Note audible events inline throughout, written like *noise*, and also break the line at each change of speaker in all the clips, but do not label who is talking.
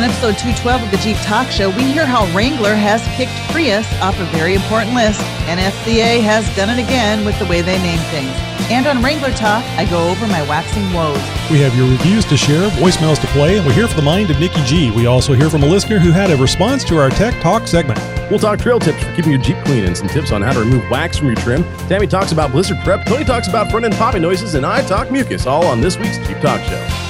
On episode 212 of the Jeep Talk Show, we hear how Wrangler has kicked Prius off a very important list, and FCA has done it again with the way they name things. And on Wrangler Talk, I go over my waxing woes.
We have your reviews to share, voicemails to play, and we hear from the mind of Nicky G. We also hear from a listener who had a response to our Tech Talk segment.
We'll talk trail tips for keeping your Jeep clean and some tips on how to remove wax from your trim. Tammy talks about blizzard prep, Tony talks about front end popping noises, and I talk mucus, all on this week's Jeep Talk Show.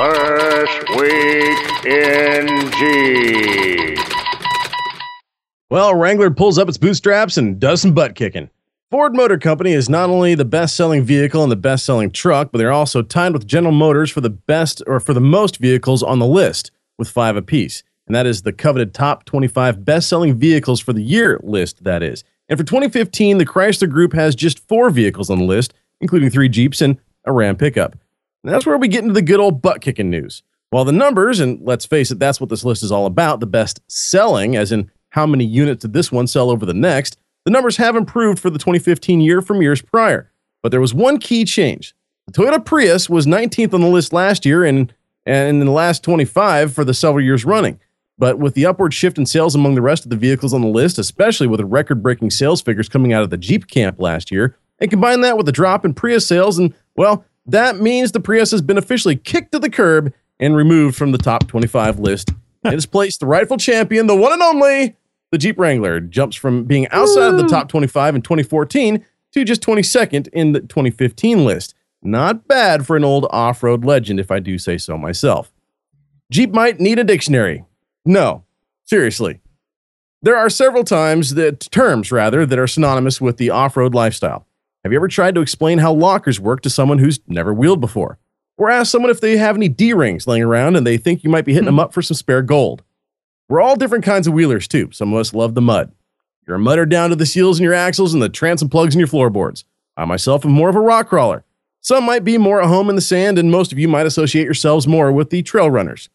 This Week in Jeep.
Well, Wrangler pulls up its bootstraps and does some butt kicking. Ford Motor Company is not only the best-selling vehicle and the best-selling truck, but they're also tied with General Motors for the best or for the most vehicles on the list, with five apiece. And that is the coveted top 25 best-selling vehicles for the year list, that is. And for 2015, the Chrysler Group has just four vehicles on the list, including three Jeeps and a Ram pickup. And that's where we get into the good old butt kicking news. While the numbers, and let's face it, that's what this list is all about, the best selling, as in how many units did this one sell over the next, the numbers have improved for the 2015 year from years prior. But there was one key change. The Toyota Prius was 19th on the list last year and, and in the last 25 for the several years running. But with the upward shift in sales among the rest of the vehicles on the list, especially with the record breaking sales figures coming out of the Jeep camp last year, and combine that with the drop in Prius sales, and well, that means the Prius has been officially kicked to the curb and removed from the top 25 list. *laughs* In its place, the rightful champion, the one and only, the Jeep Wrangler, jumps from being outside of the top 25 in 2014 to just 22nd in the 2015 list. Not bad for an old off road legend, if I do say so myself. Jeep might need a dictionary. No, seriously. There are several times that terms rather that are synonymous with the off-road lifestyle. Have you ever tried to explain how lockers work to someone who's never wheeled before? Or ask someone if they have any D rings laying around and they think you might be hitting hmm. them up for some spare gold? We're all different kinds of wheelers too. Some of us love the mud. You're a mudder down to the seals in your axles and the transom plugs in your floorboards. I myself am more of a rock crawler. Some might be more at home in the sand, and most of you might associate yourselves more with the trail runners.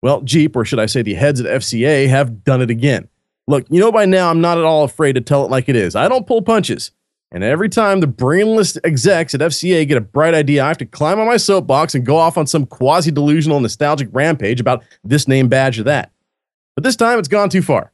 Well, Jeep, or should I say the heads at FCA, have done it again. Look, you know by now I'm not at all afraid to tell it like it is. I don't pull punches. And every time the brainless execs at FCA get a bright idea, I have to climb on my soapbox and go off on some quasi delusional nostalgic rampage about this name badge or that. But this time it's gone too far.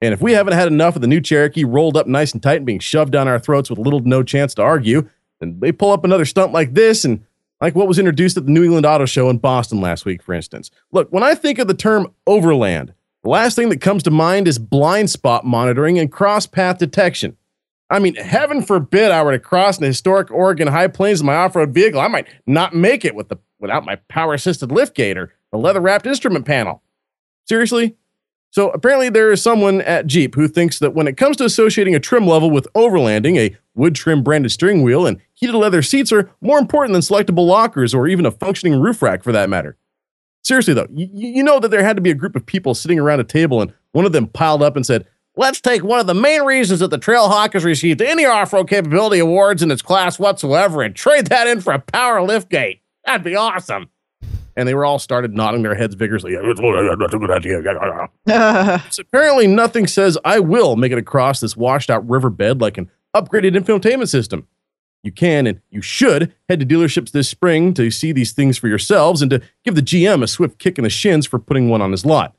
And if we haven't had enough of the new Cherokee rolled up nice and tight and being shoved down our throats with little to no chance to argue, then they pull up another stunt like this and like what was introduced at the New England Auto Show in Boston last week, for instance. Look, when I think of the term overland, the last thing that comes to mind is blind spot monitoring and cross path detection. I mean, heaven forbid I were to cross the historic Oregon High Plains in my off-road vehicle. I might not make it with the without my power-assisted liftgate or the leather-wrapped instrument panel. Seriously? So apparently there is someone at Jeep who thinks that when it comes to associating a trim level with overlanding, a wood trim branded steering wheel and heated leather seats are more important than selectable lockers or even a functioning roof rack for that matter. Seriously though, you know that there had to be a group of people sitting around a table and one of them piled up and said, Let's take one of the main reasons that the Trailhawk has received any off-road capability awards in its class whatsoever and trade that in for a power lift gate. That'd be awesome. And they were all started nodding their heads vigorously. That's a good idea. So apparently, nothing says I will make it across this washed out riverbed like an upgraded infotainment system. You can and you should head to dealerships this spring to see these things for yourselves and to give the GM a swift kick in the shins for putting one on his lot.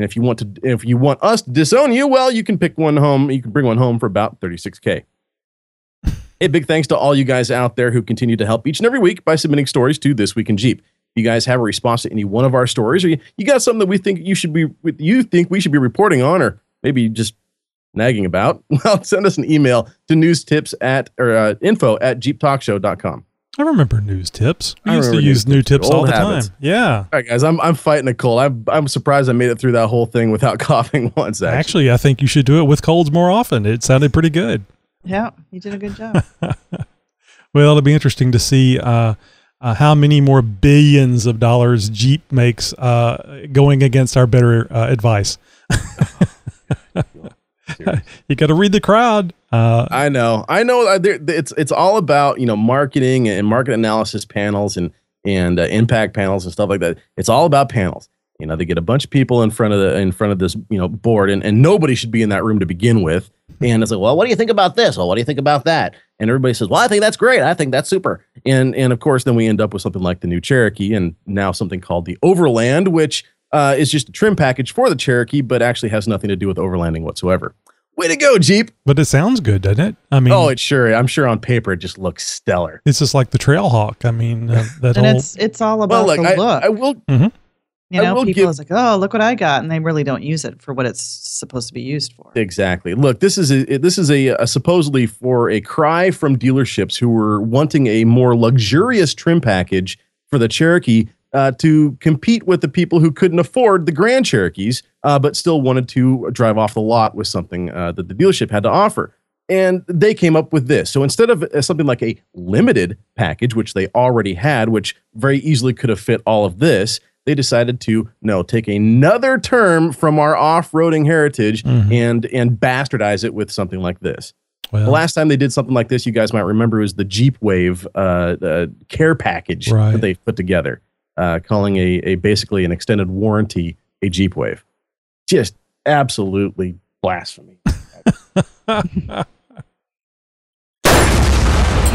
And if you want to, if you want us to disown you, well, you can pick one home. You can bring one home for about 36k. A big thanks to all you guys out there who continue to help each and every week by submitting stories to This Week in Jeep. If you guys have a response to any one of our stories, or you, you got something that we think you should be, you think we should be reporting on, or maybe just nagging about, *laughs* well, send us an email to news tips at or uh, info at jeeptalkshow.com.
I remember news tips. We
I
used to
remember
use
news
new
tips,
tips all the
habits.
time. Yeah.
All right, guys, I'm I'm fighting a cold. I'm I'm surprised I made it through that whole thing without *laughs* coughing once. Actually,
Actually, I think you should do it with colds more often. It sounded pretty good.
yeah, you did a good job. *laughs*
Well, it'll be interesting to see. Uh, uh, how many more billions of dollars Jeep makes uh, going against our better uh, advice. *laughs* *laughs* you got to read the crowd. Uh,
I know, I know. uh, It's it's all about you know marketing and market analysis panels and and uh, impact panels and stuff like that. It's all about panels. You know, they get a bunch of people in front of the in front of this you know board, and, and nobody should be in that room to begin with. And it's like, well, what do you think about this? Well, what do you think about that? And everybody says, well, I think that's great. I think that's super. And and of course, then we end up with something like the new Cherokee, and now something called the Overland, which uh, is just a trim package for the Cherokee, but actually has nothing to do with overlanding whatsoever. Way to go, Jeep!
but it sounds good, doesn't it? I mean,
Oh, it's sure. I'm sure on paper it just looks stellar.
it's just like the Trailhawk. I mean, uh, *laughs* that
and
whole.
it's it's all about
Well, look,
the
I,
look.
I will.
you
I
know,
will
people
give-
is like, oh, look what I got, and they really don't use it for what it's supposed to be used for.
Exactly. Look, this is a this is a, a supposedly for a cry from dealerships who were wanting a more luxurious trim package for the Cherokee uh, to compete with the people who couldn't afford the Grand Cherokees, uh, but still wanted to drive off the lot with something uh, that the dealership had to offer. And they came up with this. So instead of uh, something like a limited package, which they already had, which very easily could have fit all of this, they decided to no take another term from our off-roading heritage
Mhm.
and and bastardize it with something like this.
well,
The last time they did something like this, you guys might remember, was the Jeep Wave uh, uh, care package
Right.
that they put together, uh, calling a, a basically an extended warranty a Jeep Wave. Just absolutely blasphemy. *laughs*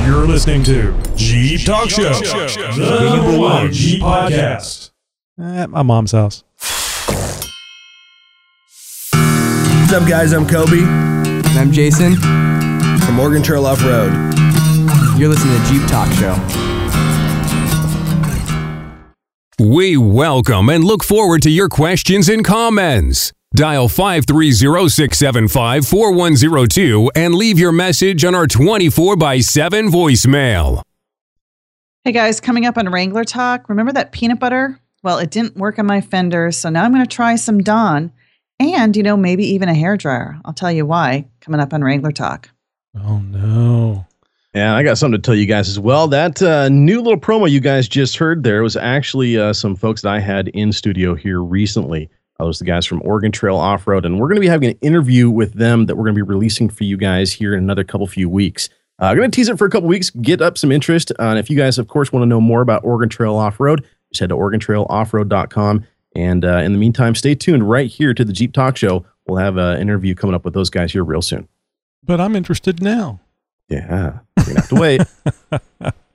You're listening to Jeep Talk Show, the number one Jeep podcast. At my mom's house.
What's up, guys? I'm Kobe
And I'm Jason.
from Oregon Trail Off Road.
You're listening to Jeep Talk Show.
We welcome and look forward to your questions and comments. Dial 530-675-4102 and leave your message on our 24 by 7 voicemail.
Hey guys, coming up on Wrangler Talk, remember that peanut butter? Well, it didn't work on my fenders, so now I'm going to try some Dawn and, you know, maybe even a hair dryer. I'll tell you why coming up on Wrangler Talk.
Oh no.
Yeah, I got something to tell you guys as well. That uh, new little promo you guys just heard there was actually uh, some folks that I had in studio here recently. Uh, those are the guys from Oregon Trail Off Road, and we're going to be having an interview with them that we're going to be releasing for you guys here in another couple few weeks. Uh, I'm going to tease it for a couple weeks, get up some interest. Uh, and if you guys, of course, want to know more about Oregon Trail Off Road, just head to OregonTrailOffroad.com. And uh, in the meantime, stay tuned right here to the Jeep Talk Show. We'll have an interview coming up with those guys here real soon.
But I'm interested now.
Yeah, you're going to have to wait. *laughs*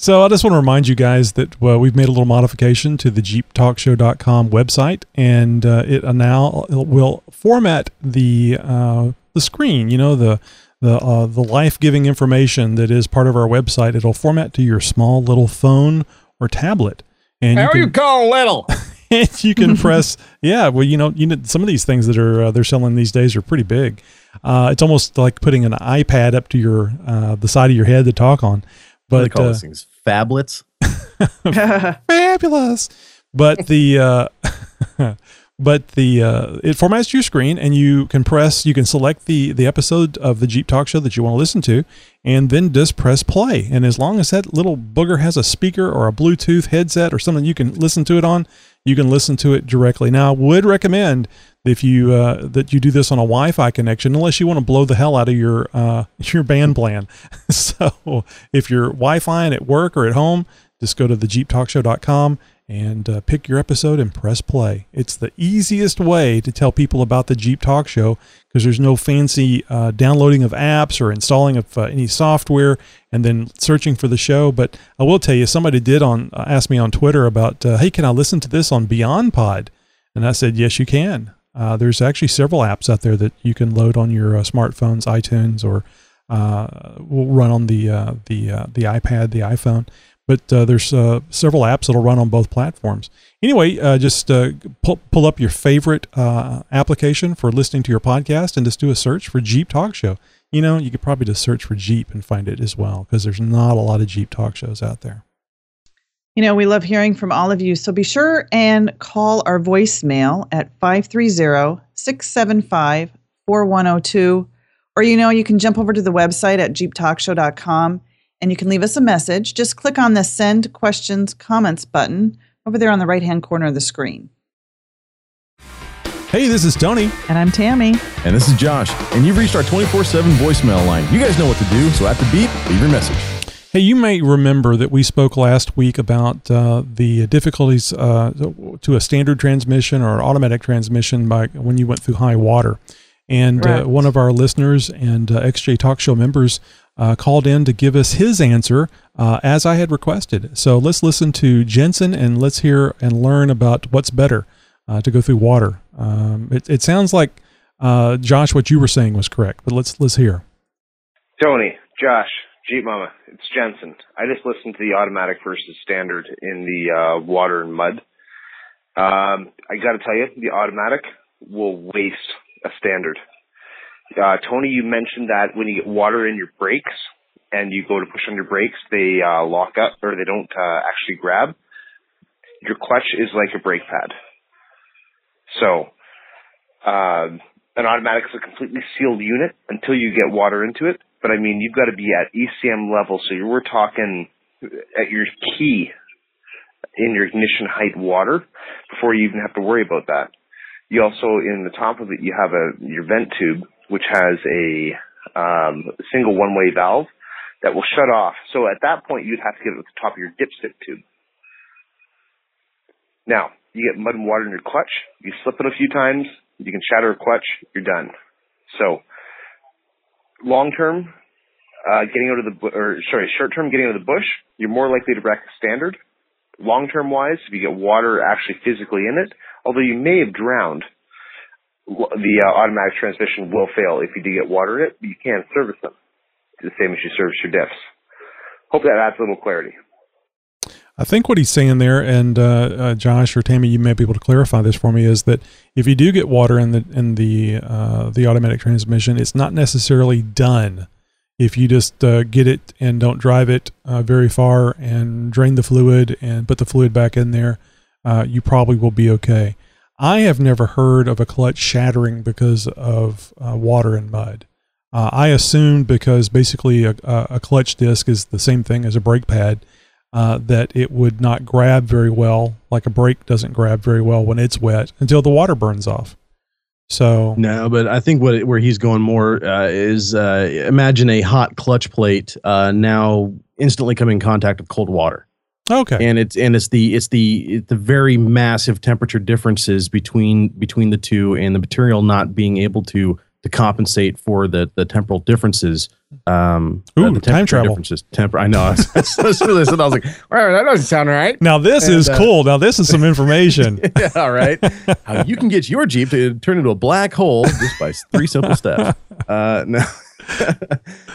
So I just want to remind you guys that uh, we've made a little modification to the JeepTalkShow.com website, and uh, it uh, now will format the uh, the screen. You know the the uh, the life giving information that is part of our website. It'll format to your small little phone or tablet, and how are you can,
calling little? *laughs*
and you can press yeah well you know you know some of these things that are uh, they're selling these days are pretty big uh, it's almost like putting an ipad up to your uh, the side of your head to talk on
do they call
uh,
those things? Phablets? *laughs*
fabulous but the uh, *laughs* but the uh, it formats your screen and you can press you can select the the episode of the jeep talk show that you want to listen to and then just press play and as long as that little booger has a speaker or a bluetooth headset or something you can listen to it on you can listen to it directly. Now I would recommend if you uh, that you do this on a wi-fi connection unless you want to blow the hell out of your uh, *laughs* your band plan. *laughs* So if you're wi-fi and at work or at home just go to the jeeptalkshow.com and uh, pick your episode and press play. It's the easiest way to tell people about the Jeep Talk Show because there's no fancy uh, downloading of apps or installing of uh, any software and then searching for the show. But I will tell you, somebody did on uh, ask me on Twitter about, uh, hey, can I listen to this on Beyond Pod? And I said, yes, you can. Uh, there's actually several apps out there that you can load on your smartphones, iTunes, or will run on the the the iPad, the iPhone but uh, there's uh, several apps that'll run on both platforms. Anyway, uh, just uh, pull, pull up your favorite uh, application for listening to your podcast and just do a search for Jeep Talk Show. You know, you could probably just search for Jeep and find it as well because there's not a lot of Jeep Talk shows out there.
You know, we love hearing from all of you. So be sure and call our voicemail at 530 675 4102. Or, you know, you can jump over to the website at jeeptalkshow.com And you can leave us a message. Just click on the Send Questions Comments button over there on the right hand corner of the screen.
Hey, this is Tony.
And I'm Tammy.
And this is Josh. And you've reached our 24 7 voicemail line. You guys know what to do. So at the beep, leave your message.
Hey, you may remember that we spoke last week about uh, the difficulties uh, to a standard transmission or automatic transmission by when you went through high water. And uh, one of our listeners and uh, XJ Talk Show members uh, called in to give us his answer uh, as I had requested. So let's listen to Jensen and let's hear and learn about what's better uh, to go through water. Um, it, it sounds like uh, Josh, what you were saying was correct, but let's let's hear.
Tony, Josh, Jeep Mama, it's Jensen. I just listened to the automatic versus standard in the uh, water and mud. Um, I got to tell you, the automatic will waste a standard. Uh, Tony, you mentioned that when you get water in your brakes and you go to push on your brakes, they uh, lock up or they don't uh, actually grab. Your clutch is like a brake pad. So, um, an automatic is a completely sealed unit until you get water into it. But I mean, you've got to be at ECM level. So you we're talking at your key in your ignition height water before you even have to worry about that. You also, in the top of it, you have a, your vent tube, which has a, um, single one-way valve that will shut off. So at that point, you'd have to get it at the top of your dipstick tube. Now, you get mud and water in your clutch. You slip it a few times. You can shatter a clutch. You're done. So, long term, uh, getting out of the bu- or sorry, short term, getting out of the bush, you're more likely to wreck a standard. Long term wise, if you get water actually physically in it, although you may have drowned, the uh, automatic transmission will fail if you do get water in it. But you can service them the same as you service your diffs. Hope that adds a little clarity.
I think what he's saying there, and uh, uh, Josh or Tammy, you may be able to clarify this for me, is that if you do get water in the in the uh, the automatic transmission, it's not necessarily done. If you just uh, get it and don't drive it uh, very far and drain the fluid and put the fluid back in there, uh, you probably will be okay. I have never heard of a clutch shattering because of uh, water and mud. Uh, I assumed because basically a, a clutch disc is the same thing as a brake pad uh, that it would not grab very well, like a brake doesn't grab very well when it's wet until the water burns off. So
No, but I think what where he's going more uh, is uh, imagine a hot clutch plate uh, now instantly coming in contact with cold water.
Okay,
and it's and it's the it's the it's the very massive temperature differences between between the two and the material not being able to to compensate for the the temporal differences um
Ooh,
the
time travel.
differences temper i know *laughs* that's, that's really i was like well that doesn't sound right
now this
And,
is
uh,
cool. Now this is some *laughs* information. *laughs*
yeah, all right. How you can get your Jeep to turn into a black hole just by three simple steps. Uh, no.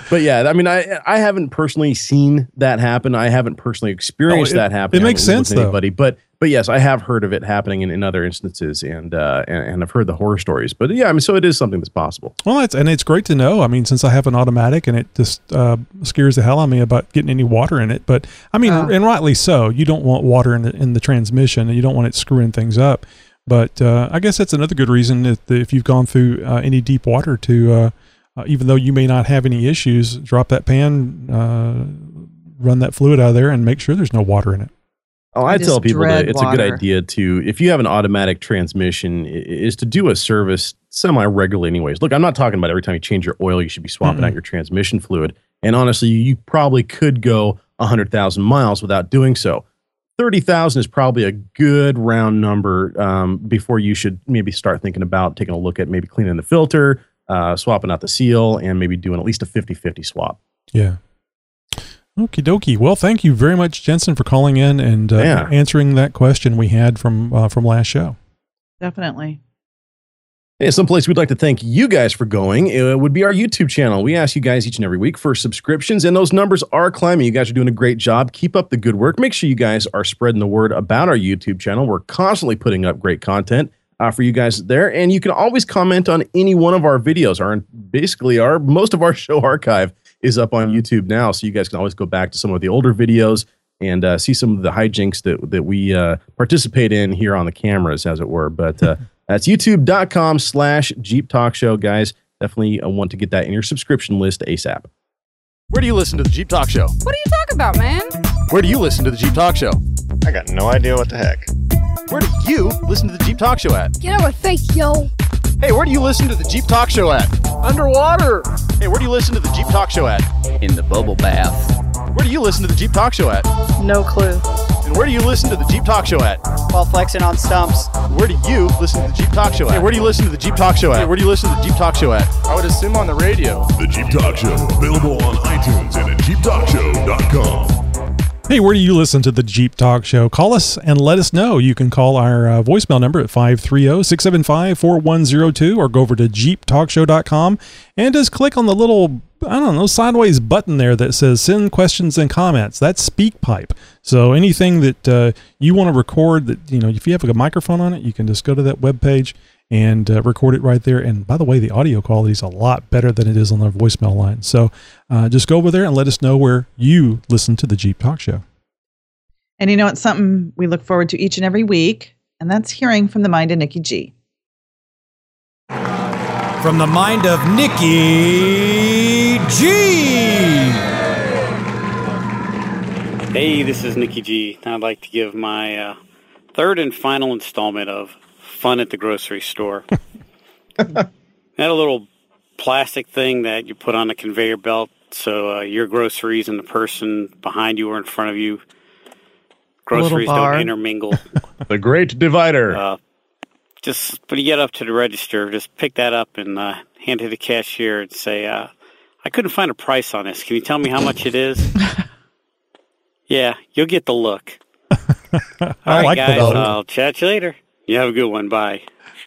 But yeah, I mean, I I haven't personally seen that happen. I haven't personally experienced
Oh, it-
that happen.
it makes
I haven't lived
sense,
with
though.
Anybody, but but yes, I have heard of it happening in, in other instances, and, uh, and and I've heard the horror stories. But yeah, I mean, so it is something that's possible.
well, it's, and it's great to know. I mean, since I have an automatic, and it just uh, scares the hell out of me about getting any water in it. But I mean,
Oh.
and rightly so. You don't want water in the, in the transmission, and you don't want it screwing things up. But uh, I guess that's another good reason if, if you've gone through uh, any deep water to, uh, even though you may not have any issues, drop that pan, uh, run that fluid out of there, and make sure there's no water in it.
Oh,
I
I tell people that
dread
it's a good idea to, if you have an automatic transmission, is to do a service semi regularly, anyways. Look, I'm not talking about every time you change your oil, you should be swapping
Mm-mm.
out your transmission fluid. And honestly, you probably could go 100,000 miles without doing so. 30,000 is probably a good round number um, before you should maybe start thinking about taking a look at maybe cleaning the filter, uh, swapping out the seal, and maybe doing at least a 50 50 swap.
Yeah. Okie dokie. Well, thank you very much, Jensen, for calling in and uh,
Yeah.
answering that question we had from uh, from last show.
Definitely.
Hey, someplace we'd like to thank you guys for going it would be our YouTube channel. We ask you guys each and every week for subscriptions, and those numbers are climbing. You guys are doing a great job. Keep up the good work. Make sure you guys are spreading the word about our YouTube channel. We're constantly putting up great content uh, for you guys there, and you can always comment on any one of our videos. Our basically our most of our *laughs* show archive is up on YouTube now, so you guys can always go back to some of the older videos and uh, see some of the hijinks that that we uh, participate in here on the cameras, as it were. But uh, *laughs* that's youtube.com slash Jeep Talk Show, guys. Definitely uh, want to get that in your subscription list ASAP. Where do you listen to the Jeep Talk Show?
What are you talking about, man?
Where do you listen to the Jeep Talk Show?
I got no idea what the heck.
Where do you listen to the Jeep Talk Show at?
Get out of my face, yo.
Hey, where do you listen to the Jeep Talk Show at? Underwater. Hey, where do you listen to the Jeep Talk Show at?
In the bubble bath.
Where do you listen to the Jeep Talk Show at?
No clue.
And where do you listen to the Jeep Talk Show at?
While flexing on stumps.
Where do you listen to the Jeep Talk Show at? Hey, where do you listen to the Jeep Talk Show at? Hey, where do you listen to the Jeep Talk Show at? I would assume on the radio.
The Jeep Talk Show, available on iTunes and at JeepTalkShow.com.
Hey, where do you listen to the Jeep Talk Show? Call us and let us know. You can call our uh, voicemail number at 530-675-4102 or go over to jeeptalkshow.com and just click on the little, I don't know, sideways button there that says send questions and comments. That's SpeakPipe. So anything that uh, you want to record that, you know, if you have a microphone on it, you can just go to that web page and uh, record it right there. And by the way, the audio quality is a lot better than it is on the voicemail line. So uh, just go over there and let us know where you listen to the Jeep Talk Show.
And you know, it's something we look forward to each and every week, and that's hearing from the mind of Nicky G.
From the mind of Nicky G.
Hey, this is Nicky G. I'd like to give my uh, third and final installment of Fun at the Grocery Store. *laughs* Had a little plastic thing that you put on a conveyor belt so uh, your groceries and the person behind you or in front of you groceries don't intermingle. *laughs*
The Great Divider.
Uh, just when you get up to the register, just pick that up and uh, hand it to the cashier and say, uh, "I couldn't find a price on this. Can you tell me how much it is?" *laughs* yeah, you'll get the look. All right,
like
guys. I'll chat you later. You have a good one. Bye.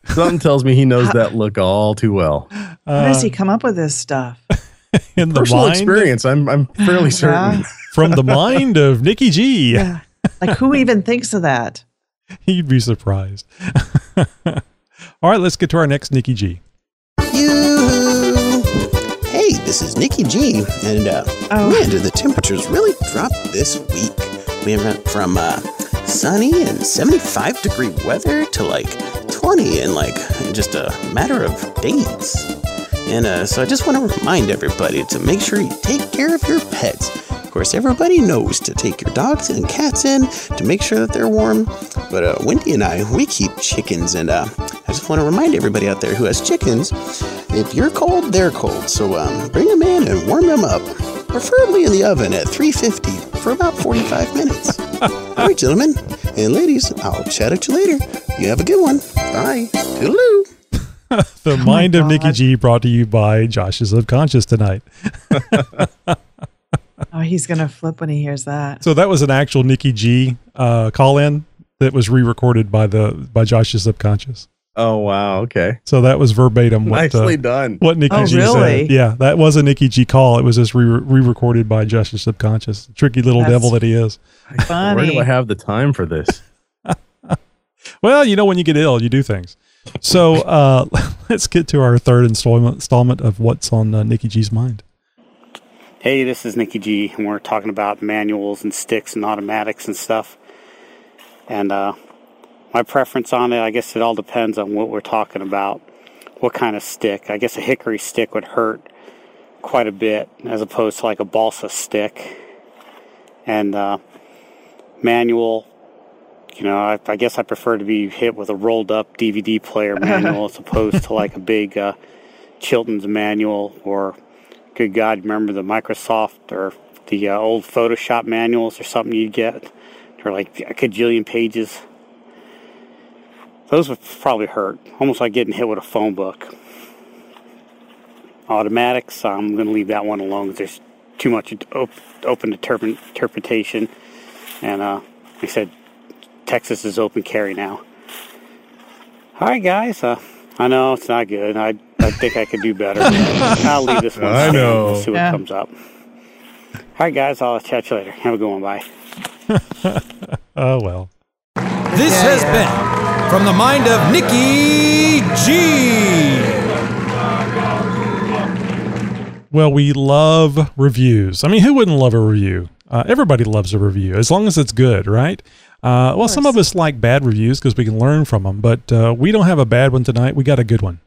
Something tells me he knows that look all too well.
How does he come up with this stuff? *laughs*
In the
Personal
mind,
experience, I'm I'm fairly certain.
from the mind of Nicky G.
Yeah. Like, who even thinks of that?
You'd be surprised. *laughs* All right, let's get to our next Nicky G.
You. Hey, this is Nicky G, and uh,
Oh.
man, did the temperatures really drop this week? We went from uh, sunny and 75 degree weather to like 20 in like just a matter of days. And uh, so I just want to remind everybody to make sure you take care of your pets. Of course, everybody knows to take your dogs and cats in to make sure that they're warm. But uh, Wendy and I, we keep chickens, and uh, I just want to remind everybody out there who has chickens, if you're cold, they're cold. So um, bring them in and warm them up, preferably in the oven at 350 for about 45 minutes. *laughs* All right, gentlemen and ladies, I'll chat at you later. You have a good one. Bye. Toodaloo. *laughs*
The mind of Nicky G brought to you by Josh's Subconscious tonight. *laughs*
Oh, he's going to flip when he hears that.
So that was an actual Nicky G uh, call in that was re recorded by the by Josh's Subconscious.
Oh wow, okay.
So that was verbatim what, uh,
Nicely done.
what Nicky
Oh,
G
really?
said. Yeah, that was a Nicky G call. It was just re recorded by Josh's Subconscious. Tricky little
That's
devil that he is.
Funny.
Where do I have the time for this? *laughs*
Well, you know, when you get ill, you do things. So uh, *laughs* let's get to our third installment, of what's on uh, Nicky G's mind.
Hey, this is Nicky G, and we're talking about manuals and sticks and automatics and stuff. And uh, my preference on it, I guess it all depends on what we're talking about. What kind of stick? I guess a hickory stick would hurt quite a bit as opposed to like a balsa stick. And uh, manual, you know, I, I guess I prefer to be hit with a rolled up DVD player *laughs* manual as opposed to like a big uh, Chilton's manual or, good God, remember the Microsoft or the uh, old Photoshop manuals or something you'd get? They're like a cajillion pages. Those would probably hurt, almost like getting hit with a phone book. Automatics, I'm going to leave that one alone there's too much op- open interpre- interpretation. And uh, like I said, Texas is open carry now. All right, guys. Uh, I know it's not good. I I think I could do better. *laughs* I'll leave this one.
I know.
We'll see what
Yeah.
comes up. All right, guys. I'll chat you later. Have a good one. Bye. *laughs*
Oh, well.
This has been from the mind of Nicky G.
Well, we love reviews. I mean, who wouldn't love a review? Uh, everybody loves a review as long as it's good, right? Uh, well, some of us like bad reviews because we can learn from them, but uh, we don't have a bad one tonight. We got a good one.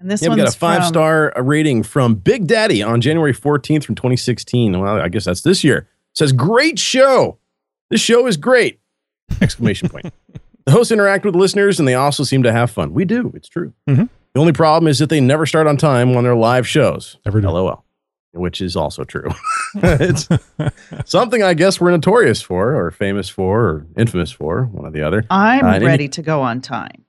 And this
yeah, we got a five
from-
star rating from Big Daddy on January 14th from 2016. Well, I guess that's this year. says, Great show. This show is great. Exclamation point. The hosts interact with listeners and they also seem to have fun. We do. It's true.
Mhm.
The only problem is that they never start on time on their live shows.
Never do.
LOL. Which is also true. *laughs* *laughs* it's something I guess we're notorious for, or famous for, or infamous for, one or the other.
I'm
Uh, and any-
ready to go on time.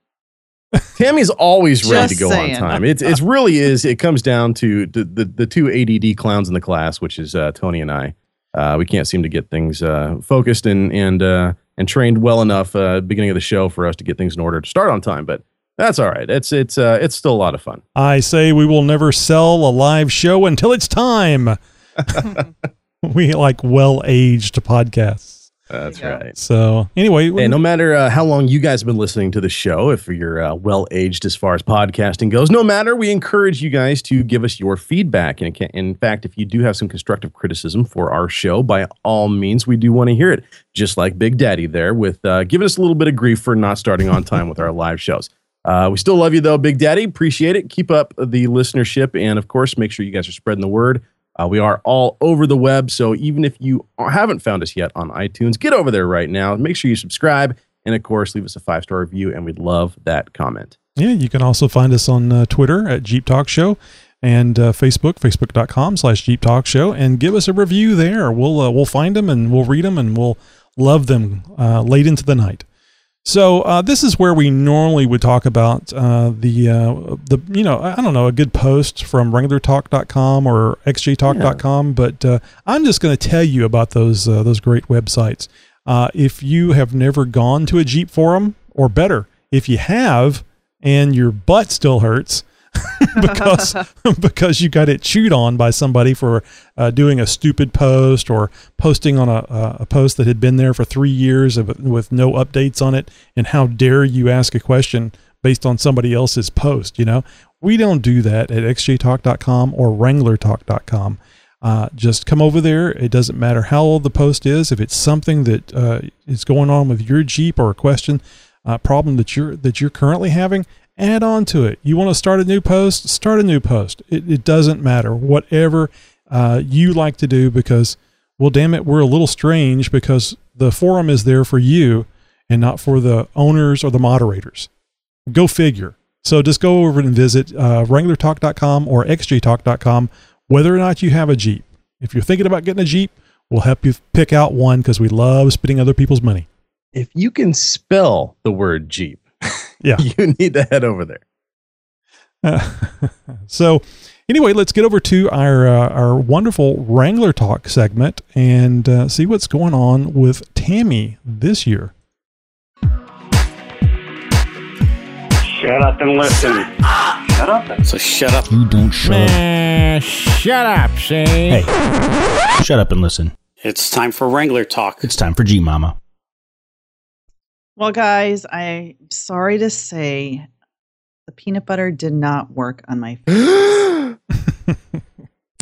Tammy's always ready to go
saying.
on time. It's it's really is. It comes down to the the, the two ADD clowns in the class, which is uh, Tony and I. Uh, we can't seem to get things uh, focused and and uh, and trained well enough uh, beginning of the show for us to get things in order to start on time. But that's all right. It's it's uh, it's still a lot of fun.
I say we will never sell a live show until it's time. *laughs* we like well aged podcasts.
That's right.
So anyway,
Hey, no matter uh, how long you guys have been listening to the show, if you're uh, well aged as far as podcasting goes, no matter, we encourage you guys to give us your feedback. And in fact, if you do have some constructive criticism for our show, by all means, we do want to hear it. Just like Big Daddy there, with uh, giving us a little bit of grief for not starting on time with our live shows. Uh, we still love you though, Big Daddy. Appreciate it. Keep up the listenership, and of course, make sure you guys are spreading the word. Uh, we are all over the web, so even if you haven't found us yet on iTunes, get over there right now. Make sure you subscribe, and of course, leave us a five star review, and we'd love that comment.
Yeah, you can also find us on uh, Twitter at Jeep Talk Show and uh, Facebook, facebook.com slash Jeep Talk Show, and give us a review there. We'll uh, we'll find them and we'll read them and we'll love them uh, late into the night. So uh, this is where we normally would talk about uh, the uh, the you know I don't know a good post from WranglerTalk.com or XJTalk.com, but uh, I'm just going to tell you about those uh, those great websites. Uh, if you have never gone to a Jeep forum, or better, if you have and your butt still hurts *laughs* because *laughs* because you got it chewed on by somebody for uh, doing a stupid post or posting on a, a, a post that had been there for three years of, with no updates on it, and how dare you ask a question based on somebody else's post? You know, we don't do that at xjtalk.com or wranglertalk.com. Uh, just come over there. It doesn't matter how old the post is. If it's something that uh, is going on with your Jeep or a question, uh, problem that you're that you're currently having, add on to it. You want to start a new post? Start a new post. It, it doesn't matter. Whatever uh, you like to do, because well, damn it, we're a little strange because the forum is there for you and not for the owners or the moderators. Go figure. So just go over and visit uh, WranglerTalk.com or XJTalk.com, whether or not you have a Jeep. If you're thinking about getting a Jeep, we'll help you pick out one because we love spending other people's money.
If you can spell the word Jeep, *laughs*
yeah,
you need to head over there.
Uh, *laughs* so, anyway, let's get over to our uh, our wonderful Wrangler Talk segment and uh, see what's going on with Tammy this year.
Shut up and listen. Shut up. So shut up.
You don't shut up.
Shut up, see?
Hey, shut up and listen.
It's time for Wrangler Talk.
It's time for Jeep Mama.
Well, guys, I'm sorry to say the peanut butter did not work on my *gasps* face.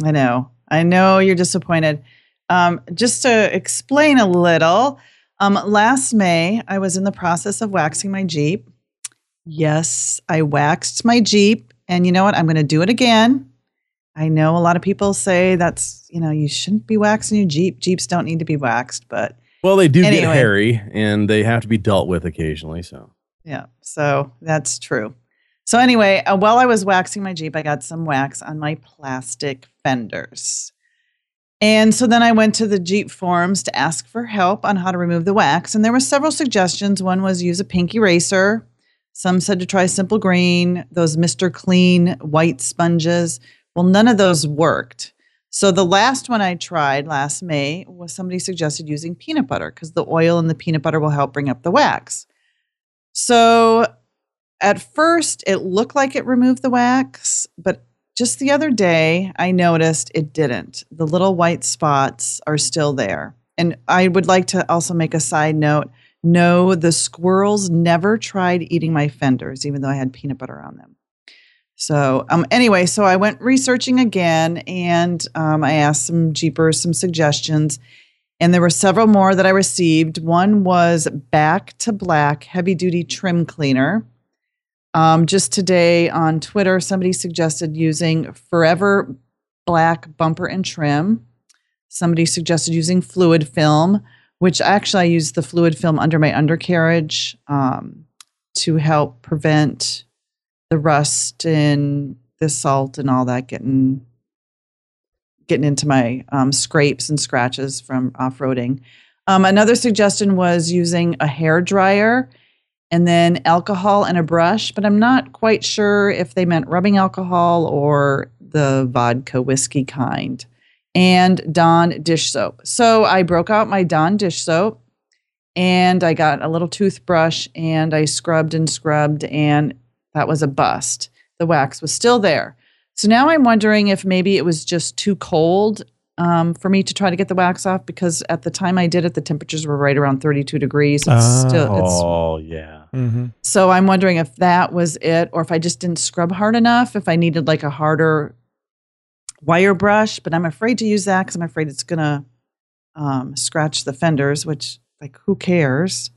I know. I know you're disappointed. Um, just to explain a little, um, last May, I was in the process of waxing my Jeep. Yes, I waxed my Jeep. And you know what? I'm going to do it again. I know a lot of people say that's, you know, you shouldn't be waxing your Jeep. Jeeps don't need to be waxed, but
Well, they do get hairy and they have to be dealt with occasionally. So
Yeah, so that's true. So anyway, uh, while I was waxing my Jeep, I got some wax on my plastic fenders. And so then I went to the Jeep forums to ask for help on how to remove the wax. And there were several suggestions. One was use a pink eraser. Some said to try Simple Green, those Mr. Clean white sponges. Well, none of those worked. So the last one I tried last May was somebody suggested using peanut butter because the oil in the peanut butter will help bring up the wax. So at first, it looked like it removed the wax, but just the other day, I noticed it didn't. The little white spots are still there. And I would like to also make a side note no, the squirrels never tried eating my fenders, even though I had peanut butter on them. So, um, anyway, so I went researching again and um, I asked some Jeepers some suggestions. And there were several more that I received. One was back to black heavy duty trim cleaner. Um, just today on Twitter, somebody suggested using Forever Black Bumper and Trim. Somebody suggested using fluid film, which actually I use the fluid film under my undercarriage um, to help prevent the rust and the salt and all that getting getting into my um, scrapes and scratches from off roading. Um, another suggestion was using a hair dryer and then alcohol and a brush, but I'm not quite sure if they meant rubbing alcohol or the vodka whiskey kind. And Dawn dish soap. So I broke out my Dawn dish soap and I got a little toothbrush and I scrubbed and scrubbed, and that was a bust. The wax was still there. So now I'm wondering if maybe it was just too cold um, for me to try to get the wax off because at the time I did it, the temperatures were right around 32 degrees. It's still, it's,
oh yeah.
Mm-hmm.
so I'm wondering if that was it, or if I just didn't scrub hard enough. If I needed like a harder wire brush, but I'm afraid to use that because I'm afraid it's gonna um, scratch the fenders. Which, like, who cares?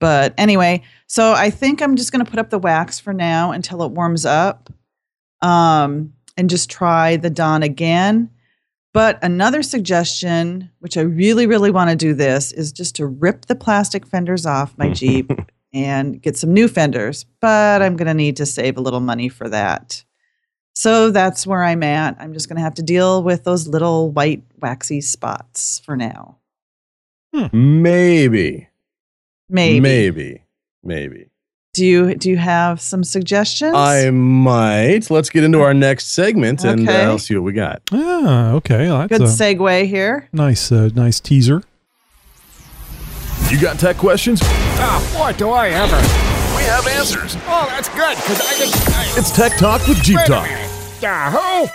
But anyway, so I think I'm just gonna put up the wax for now until it warms up, um, and just try the Dawn again. But another suggestion, which I really, really want to do this, is just to rip the plastic fenders off my Jeep *laughs* and get some new fenders. But I'm going to need to save a little money for that. So that's where I'm at. I'm just going to have to deal with those little white waxy spots for now.
Maybe.
Maybe.
Maybe. Maybe.
Do you do you have some suggestions?
I might. Let's get into our next segment and uh, I'll see what we got.
Ah, okay. That's
Good
a
segue here.
nice, uh, nice teaser.
You got tech questions?
Ah, boy, do I ever.
We have answers.
Oh, that's good, because I didn't. I,
It's Tech Talk with Jeep
Wait a
Talk.
minute. Yahoo!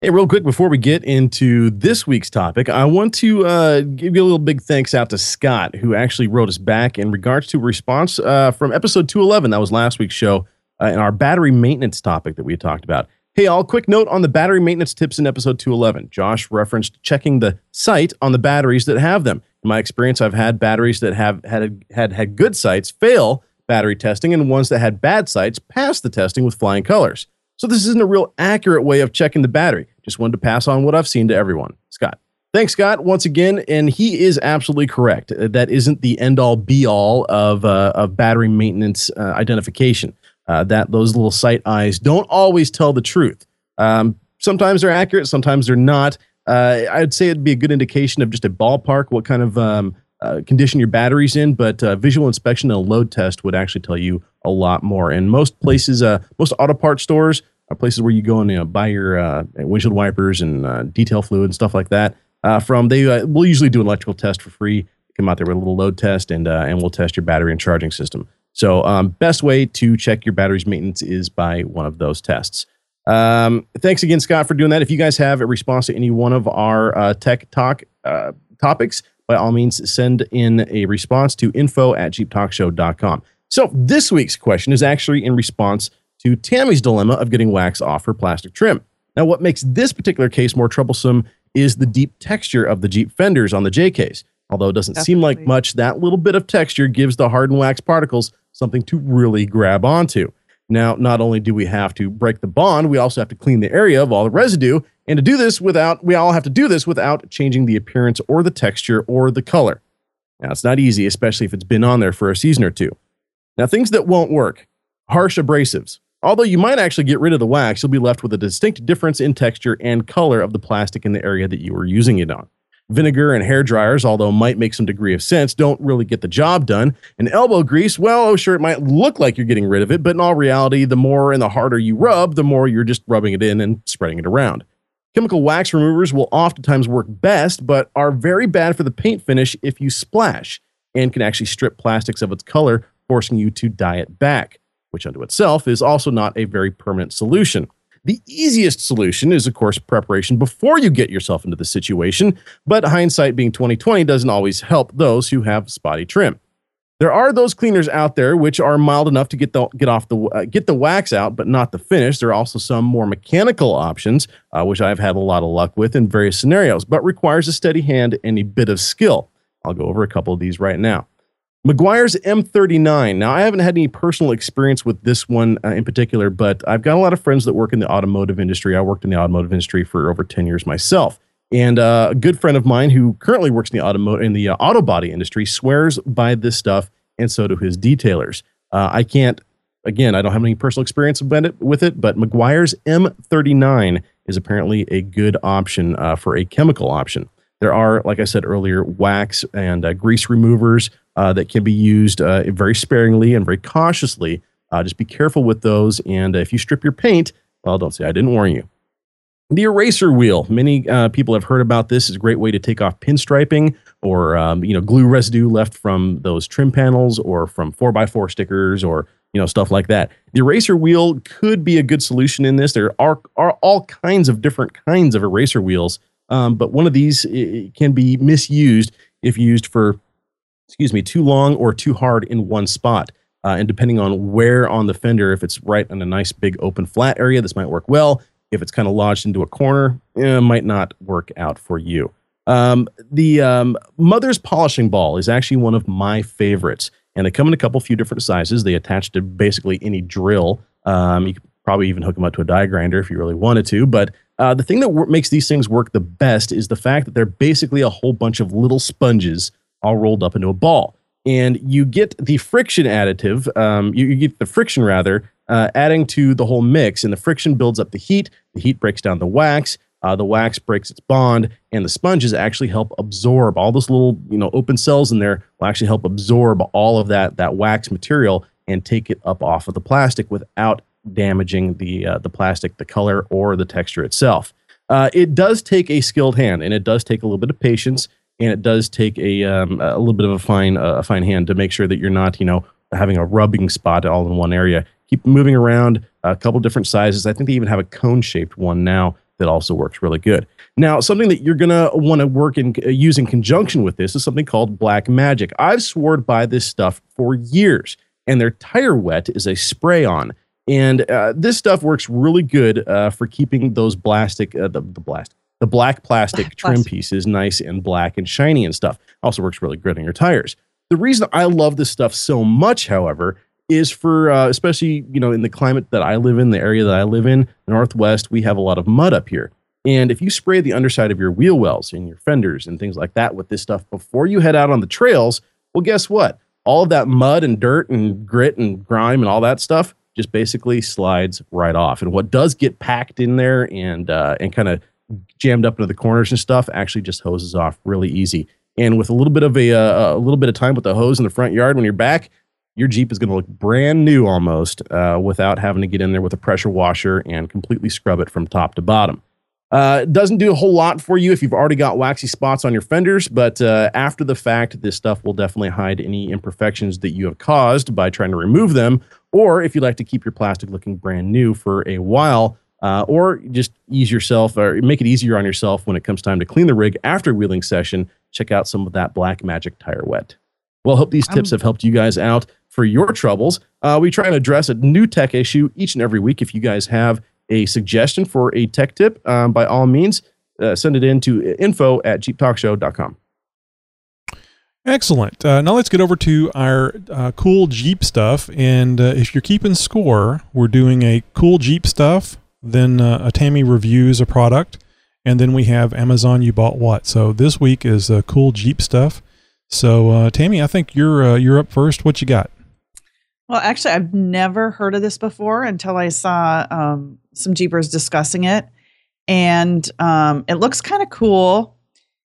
Hey, real quick before we get into this week's topic, I want to uh, give you a little big thanks out to Scott, who actually wrote us back in regards to response uh, from episode 211. That was last week's show uh, in our battery maintenance topic that we talked about. Hey, all, quick note on the battery maintenance tips in episode 211. Josh referenced checking the site on the batteries that have them. In my experience, I've had batteries that have had had, had good sites fail battery testing and ones that had bad sites pass the testing with flying colors. So this isn't a real accurate way of checking the battery. Just wanted to pass on what I've seen to everyone. Scott. Thanks, Scott, once again. And he is absolutely correct. Uh, That isn't the end all be all of, uh, of battery maintenance uh, identification. Uh, that those little sight eyes don't always tell the truth. Um, sometimes they're accurate, sometimes they're not. Uh, I'd say it'd be a good indication of just a ballpark, what kind of um, uh, condition your batteries in, but uh, visual inspection and a load test would actually tell you a lot more. And most places, uh, most auto part stores are places where you go and you know, buy your uh, windshield wipers and uh, detail fluid and stuff like that. From they will usually do an electrical test for free. Come out there with a little load test, and and we'll test your battery and charging system. So, um, best way to check your battery's maintenance is by one of those tests. Um, thanks again, Scott, for doing that. If you guys have a response to any one of our tech talk topics, by all means, send in a response to info at jeeptalkshow.com. So, this week's question is actually in response to Tammy's dilemma of getting wax off her plastic trim. Now, what makes this particular case more troublesome is the deep texture of the Jeep fenders on the JKs. Although it doesn't seem like much, that little bit of texture gives the hardened wax particles something to really grab onto. Now, not only do we have to break the bond, we also have to clean the area of all the residue. And to do this without, we all have to do this without changing the appearance or the texture or the color. Now, it's not easy, especially if it's been on there for a season or two. Now, things that won't work harsh abrasives. Although you might actually get rid of the wax, you'll be left with a distinct difference in texture and color of the plastic in the area that you were using it on. Vinegar and hair dryers, although might make some degree of sense, don't really get the job done. And elbow grease, well, oh, sure, it might look like you're getting rid of it, but in all reality, the more and the harder you rub, the more you're just rubbing it in and spreading it around. Chemical wax removers will oftentimes work best, but are very bad for the paint finish if you splash and can actually strip plastics of its color, forcing you to dye it back, which unto itself is also not a very permanent solution. The easiest solution is, of course, preparation before you get yourself into the situation, but hindsight being 2020 doesn't always help those who have spotty trim. There are those cleaners out there which are mild enough to get the get off the uh, get the wax out, but not the finish. There are also some more mechanical options, uh, which I've had a lot of luck with in various scenarios, but requires a steady hand and a bit of skill. I'll go over a couple of these right now. Meguiar's M39. Now, I haven't had any personal experience with this one uh, in particular, but I've got a lot of friends that work in the automotive industry. I worked in the automotive industry for over 10 years myself. And uh, a good friend of mine who currently works in the automotive in the uh, auto body industry swears by this stuff, and so do his detailers. Uh, I can't, again, I don't have any personal experience with it, but Meguiar's M39 is apparently a good option uh, for a chemical option. There are, like I said earlier, wax and uh, grease removers uh, that can be used very sparingly and very cautiously. Just be careful with those. And if you strip your paint, well, don't say I didn't warn you. The eraser wheel. Many uh, people have heard about this. It's a great way to take off pinstriping or um, you know glue residue left from those trim panels or from 4x4 stickers or you know stuff like that. The eraser wheel could be a good solution in this. There are, are all kinds of different kinds of eraser wheels, um, but one of these can be misused if used for excuse me too long or too hard in one spot. Uh, and depending on where on the fender, if it's right in a nice big open flat area, this might work well. If it's kind of lodged into a corner, it might not work out for you. Um, the um, Mother's polishing ball is actually one of my favorites, and they come in a couple few different sizes. They attach to basically any drill. Um, you could probably even hook them up to a die grinder if you really wanted to. But uh, the thing that w- makes these things work the best is the fact that they're basically a whole bunch of little sponges all rolled up into a ball. And you get the friction additive, um, you, you, get the friction rather, uh, adding to the whole mix. And the friction builds up the heat. The heat breaks down the wax. Uh, the wax breaks its bond, and the sponges actually help absorb all those little, you know, open cells in there. Will actually help absorb all of that that wax material and take it up off of the plastic without damaging the uh, the plastic, the color, or the texture itself. Uh, it does take a skilled hand, and it does take a little bit of patience, and it does take a um, a little bit of a fine uh, a fine hand to make sure that you're not, you know, having a rubbing spot all in one area. Keep moving around a couple different sizes. I think they even have a cone shaped one now that also works really good. Now, something that you're going to want to work and uh, use in conjunction with this is something called Black Magic. I've sworn by this stuff for years, and their tire wet is a spray on. And uh, this stuff works really good uh, for keeping those plastic, uh, the, the blast, the black plastic trim pieces nice and black and shiny and stuff. Also works really good on your tires. The reason I love this stuff so much, however, is for uh, especially you know in the climate that I live in, the area that I live in, the Northwest, we have a lot of mud up here. And if you spray the underside of your wheel wells and your fenders and things like that with this stuff before you head out on the trails, well, guess what? All of that mud and dirt and grit and grime and all that stuff just basically slides right off. And what does get packed in there and uh, and kind of jammed up into the corners and stuff actually just hoses off really easy. And with a little bit of a, uh, a little bit of time with the hose in the front yard when you're back, your Jeep is going to look brand new almost uh, without having to get in there with a pressure washer and completely scrub it from top to bottom. Uh, doesn't do a whole lot for you if you've already got waxy spots on your fenders, but uh, after the fact, this stuff will definitely hide any imperfections that you have caused by trying to remove them. Or if you'd like to keep your plastic looking brand new for a while, uh, or just ease yourself or make it easier on yourself when it comes time to clean the rig after wheeling session, check out some of that Black Magic Tire Wet. Well, hope these tips have helped you guys out for your troubles. Uh, we try and address a new tech issue each and every week. If you guys have a suggestion for a tech tip, um, by all means, uh, send it in to info at jeeptalkshow.com.
Excellent. Uh, now let's get over to our uh, cool Jeep stuff. And uh, if you're keeping score, we're doing a cool Jeep stuff, then uh, a Tammy reviews a product, and then we have Amazon You Bought What. So this week is uh, cool Jeep stuff. So uh, Tammy, I think you're you're up first. What you got?
Well, actually, I've never heard of this before until I saw um, some Jeepers discussing it, and um, it looks kind of cool,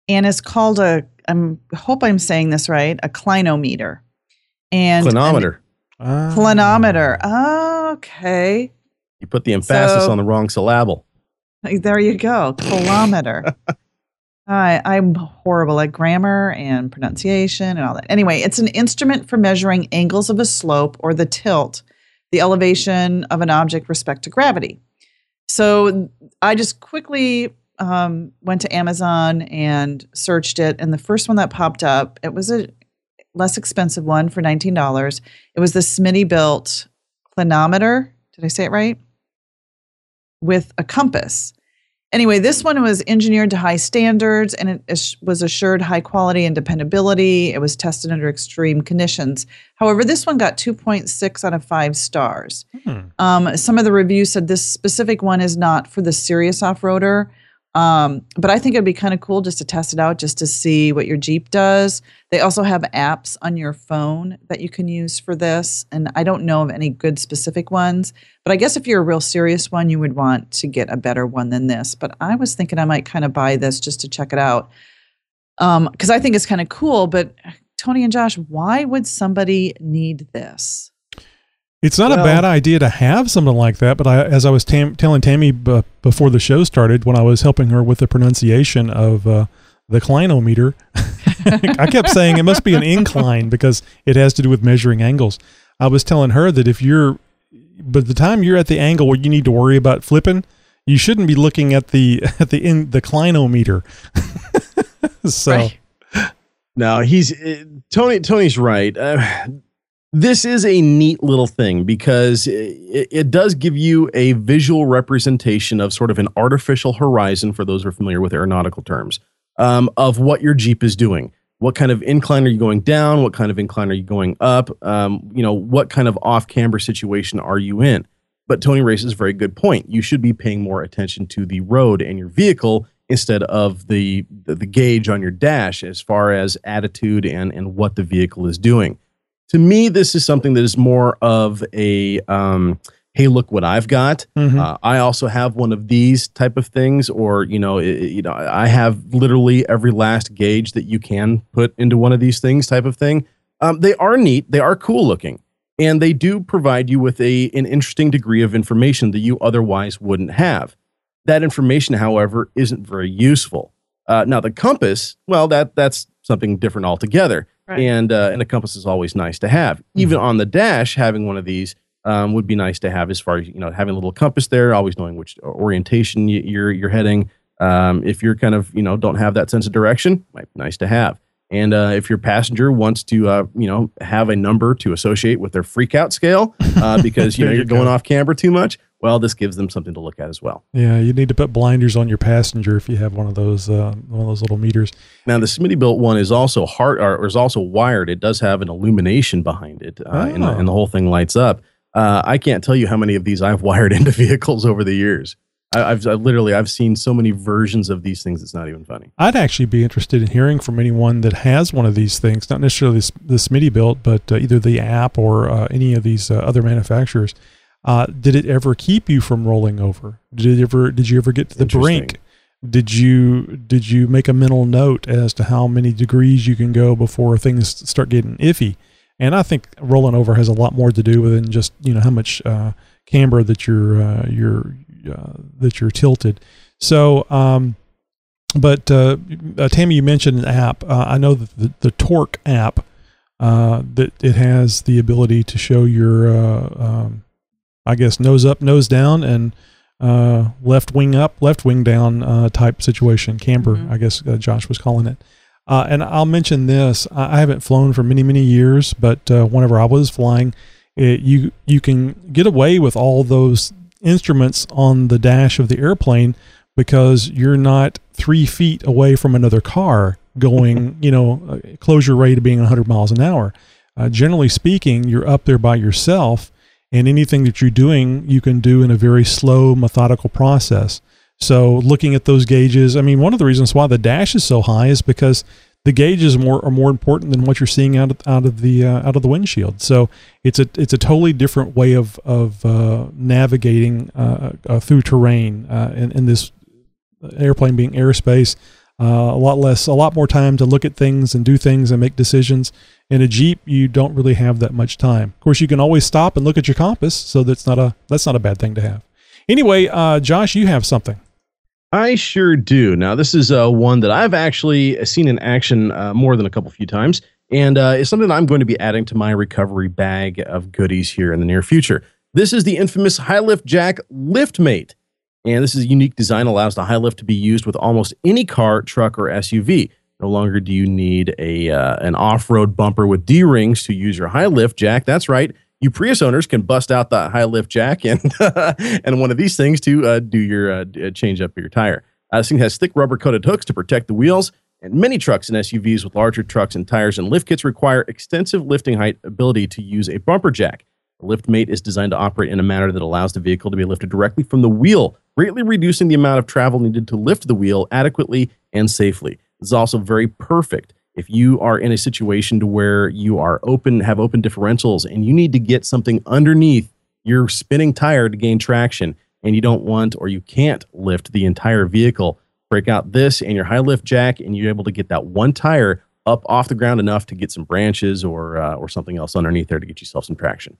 and it's called a. I hope I'm saying this right. A clinometer, and
Clinometer.
An, clinometer. Oh, okay.
You put the emphasis
So-
on the wrong syllable.
There you go. Kilometer. *laughs* I, I'm horrible at grammar and pronunciation and all that. Anyway, it's an instrument for measuring angles of a slope or the tilt, the elevation of an object respect to gravity. So I just quickly um, went to Amazon and searched it, and the first one that popped up, it was a less expensive one for nineteen dollars. It was the Smittybilt clinometer. Did I say it right? With a compass. Anyway, this one was engineered to high standards and it was assured high quality and dependability. It was tested under extreme conditions. However, this one got 2.6 out of 5 stars. Um, some of the reviews said this specific one is not for the serious off roader. Um, but I think it'd be kind of cool just to test it out, just to see what your Jeep does. They also have apps on your phone that you can use for this. And I don't know of any good specific ones, but I guess if you're a real serious one, you would want to get a better one than this. But I was thinking I might kind of buy this just to check it out. Um, because I think it's kind of cool. But Tony and Josh, why would somebody need this?
It's not a bad idea to have something like that, but I, as I was tam- telling Tammy b- before the show started, when I was helping her with the pronunciation of uh, the clinometer, *laughs* I kept saying it must be an incline because it has to do with measuring angles. I was telling her that if you're, by the time you're at the angle where you need to worry about flipping, you shouldn't be looking at the *laughs* at the in the clinometer. *laughs* so.
No, he's uh, Tony. Tony's right. Uh, this is a neat little thing because it, it does give you a visual representation of sort of an artificial horizon for those who are familiar with aeronautical terms um, of what your Jeep is doing. What kind of incline are you going down? What kind of incline are you going up? Um, you know, what kind of off camber situation are you in? But Tony raises a very good point. You should be paying more attention to the road and your vehicle instead of the, the the gauge on your dash as far as attitude and and what the vehicle is doing. To me, this is something that is more of a um, hey, look what I've got.
Mhm.
Uh, I also have one of these type of things, or you know, i- i- you know, I have literally every last gauge that you can put into one of these things, type of thing. Um, they are neat. They are cool looking, and they do provide you with a an interesting degree of information that you otherwise wouldn't have. That information, however, isn't very useful. Uh, now, the compass, well, that that's something different altogether.
Right.
And uh, and a compass is always nice to have. Even on the dash, having one of these um, would be nice to have as far as you know having a little compass there, always knowing which orientation you're you're heading. Um, if you're kind of you know don't have that sense of direction, might be nice to have. And uh, if your passenger wants to uh, you know have a number to associate with their freak out scale uh, because you *laughs* know
you
you're going
go.
off camber too much, well, this gives them something to look at as well.
Yeah, you need to put blinders on your passenger if you have one of those uh, one of those little meters.
Now the Smittybilt one is also hard or is also wired. It does have an illumination behind it, uh, and, the,
Oh.
and the whole thing lights up. Uh, I can't tell you how many of these I've *laughs* wired into vehicles over the years. I, I've, I've literally I've seen so many versions of these things. It's not even funny.
I'd actually be interested in hearing from anyone that has one of these things, not necessarily this, the Smittybilt, but uh, either the app or uh, any of these uh, other manufacturers. Uh, did it ever keep you from rolling over? Did it ever? Did you ever get to the brink? Did you did you make a mental note as to how many degrees you can go before things start getting iffy? And I think rolling over has a lot more to do with than just you know how much uh, camber that you're uh, you're uh, that you're tilted. So, um, but uh, uh, Tammy, you mentioned an app. Uh, I know that the, the Torque app uh, that it has the ability to show your, uh, um, I guess, nose up, nose down, and uh, left wing up, left wing down uh, type situation. Camber, I guess uh, Josh was calling it. Uh, and I'll mention this: I I haven't flown for many, many years, but uh, whenever I was flying, it, you you can get away with all those instruments on the dash of the airplane because you're not three feet away from another car going, *laughs* you know, uh, closure rate of being 100 miles an hour. Uh, generally speaking, you're up there by yourself, and anything that you're doing, you can do in a very slow, methodical process. So, looking at those gauges, I mean, one of the reasons why the dash is so high is because the gauges are more are more important than what you're seeing out of out of the uh, out of the windshield. So it's a it's a totally different way of of uh, navigating uh, uh, through terrain uh, in, in this airplane being airspace. Uh, a lot less, a lot more time to look at things and do things and make decisions. In a Jeep, you don't really have that much time. Of course, you can always stop and look at your compass, so that's not a that's not a bad thing to have. Anyway, uh, Josh, you have something.
I sure do. Now, this is uh, one that I've actually seen in action uh, more than a couple few times, and uh, it's something that I'm going to be adding to my recovery bag of goodies here in the near future. This is the infamous High Lift Jack LiftMate, and this is a unique design allows the high lift to be used with almost any car, truck, or SUV. No longer do you need a uh, an off-road bumper with D rings to use your high lift jack. That's right. You Prius owners can bust out that high lift jack and *laughs* and one of these things to uh, do your uh, uh, change up your tire. Uh, this thing has thick rubber coated hooks to protect the wheels. And many trucks and SUVs with larger trucks and tires and lift kits require extensive lifting height ability to use a bumper jack. The lift mate is designed to operate in a manner that allows the vehicle to be lifted directly from the wheel, greatly reducing the amount of travel needed to lift the wheel adequately and safely. Is also very perfect if you are in a situation to where you are open, have open differentials, and you need to get something underneath your spinning tire to gain traction, and you don't want or you can't lift the entire vehicle. Break out this and your high lift jack, and you're able to get that one tire up off the ground enough to get some branches or uh, or something else underneath there to get yourself some traction.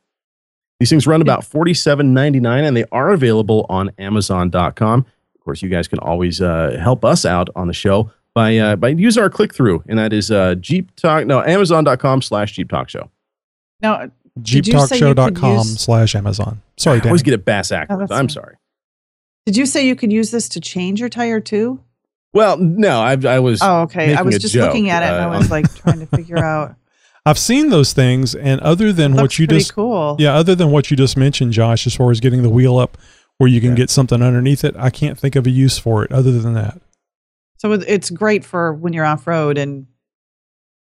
These things run about $47.99 and they are available on Amazon.com. Of course, you guys can always uh, help us out on the show by uh, by using our click through, and that is uh, Jeep Talk, no, Amazon.com slash Jeep Talk Show.
Now, did you say you could
jeeptalkshow.com
use-
slash Amazon. Sorry,
I
Dan.
always get it bass backwards.
that's
I'm
fine.
sorry.
Did you say you could use this to change your tire too?
Well, no, I, I was.
Oh, okay. I was just
joke,
looking at it and
uh,
I was like *laughs* trying to figure out.
I've seen those things, and other than what you just
cool.
yeah, other than what you just mentioned, Josh, as far as getting the wheel up where you can get something underneath it, I can't think of a use for it other than that.
So it's great for when you're off road and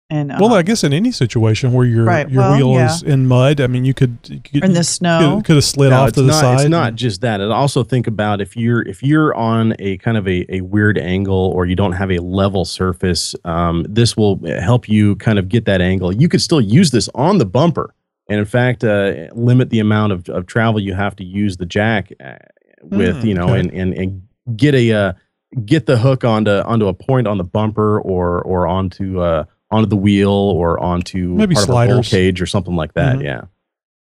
and
well,
uh,
I guess in any situation where your
Right,
your
well,
wheel
yeah.
is in mud, I mean, you could, you could
in the snow.
could, could have slid
No,
off
it's
to the
not,
side.
It's not just that. And also think about if you're if you're on a kind of a, a weird angle or you don't have a level surface, um, this will help you kind of get that angle. You could still use this on the bumper, and in fact, uh, limit the amount of, of travel you have to use the jack uh, with.
Mm,
you know,
okay.
and, and and get a uh, get the hook onto onto a point on the bumper or or onto uh, onto the wheel or onto
Maybe
part of a
sliders.
cage or something like that.
Mhm.
Yeah.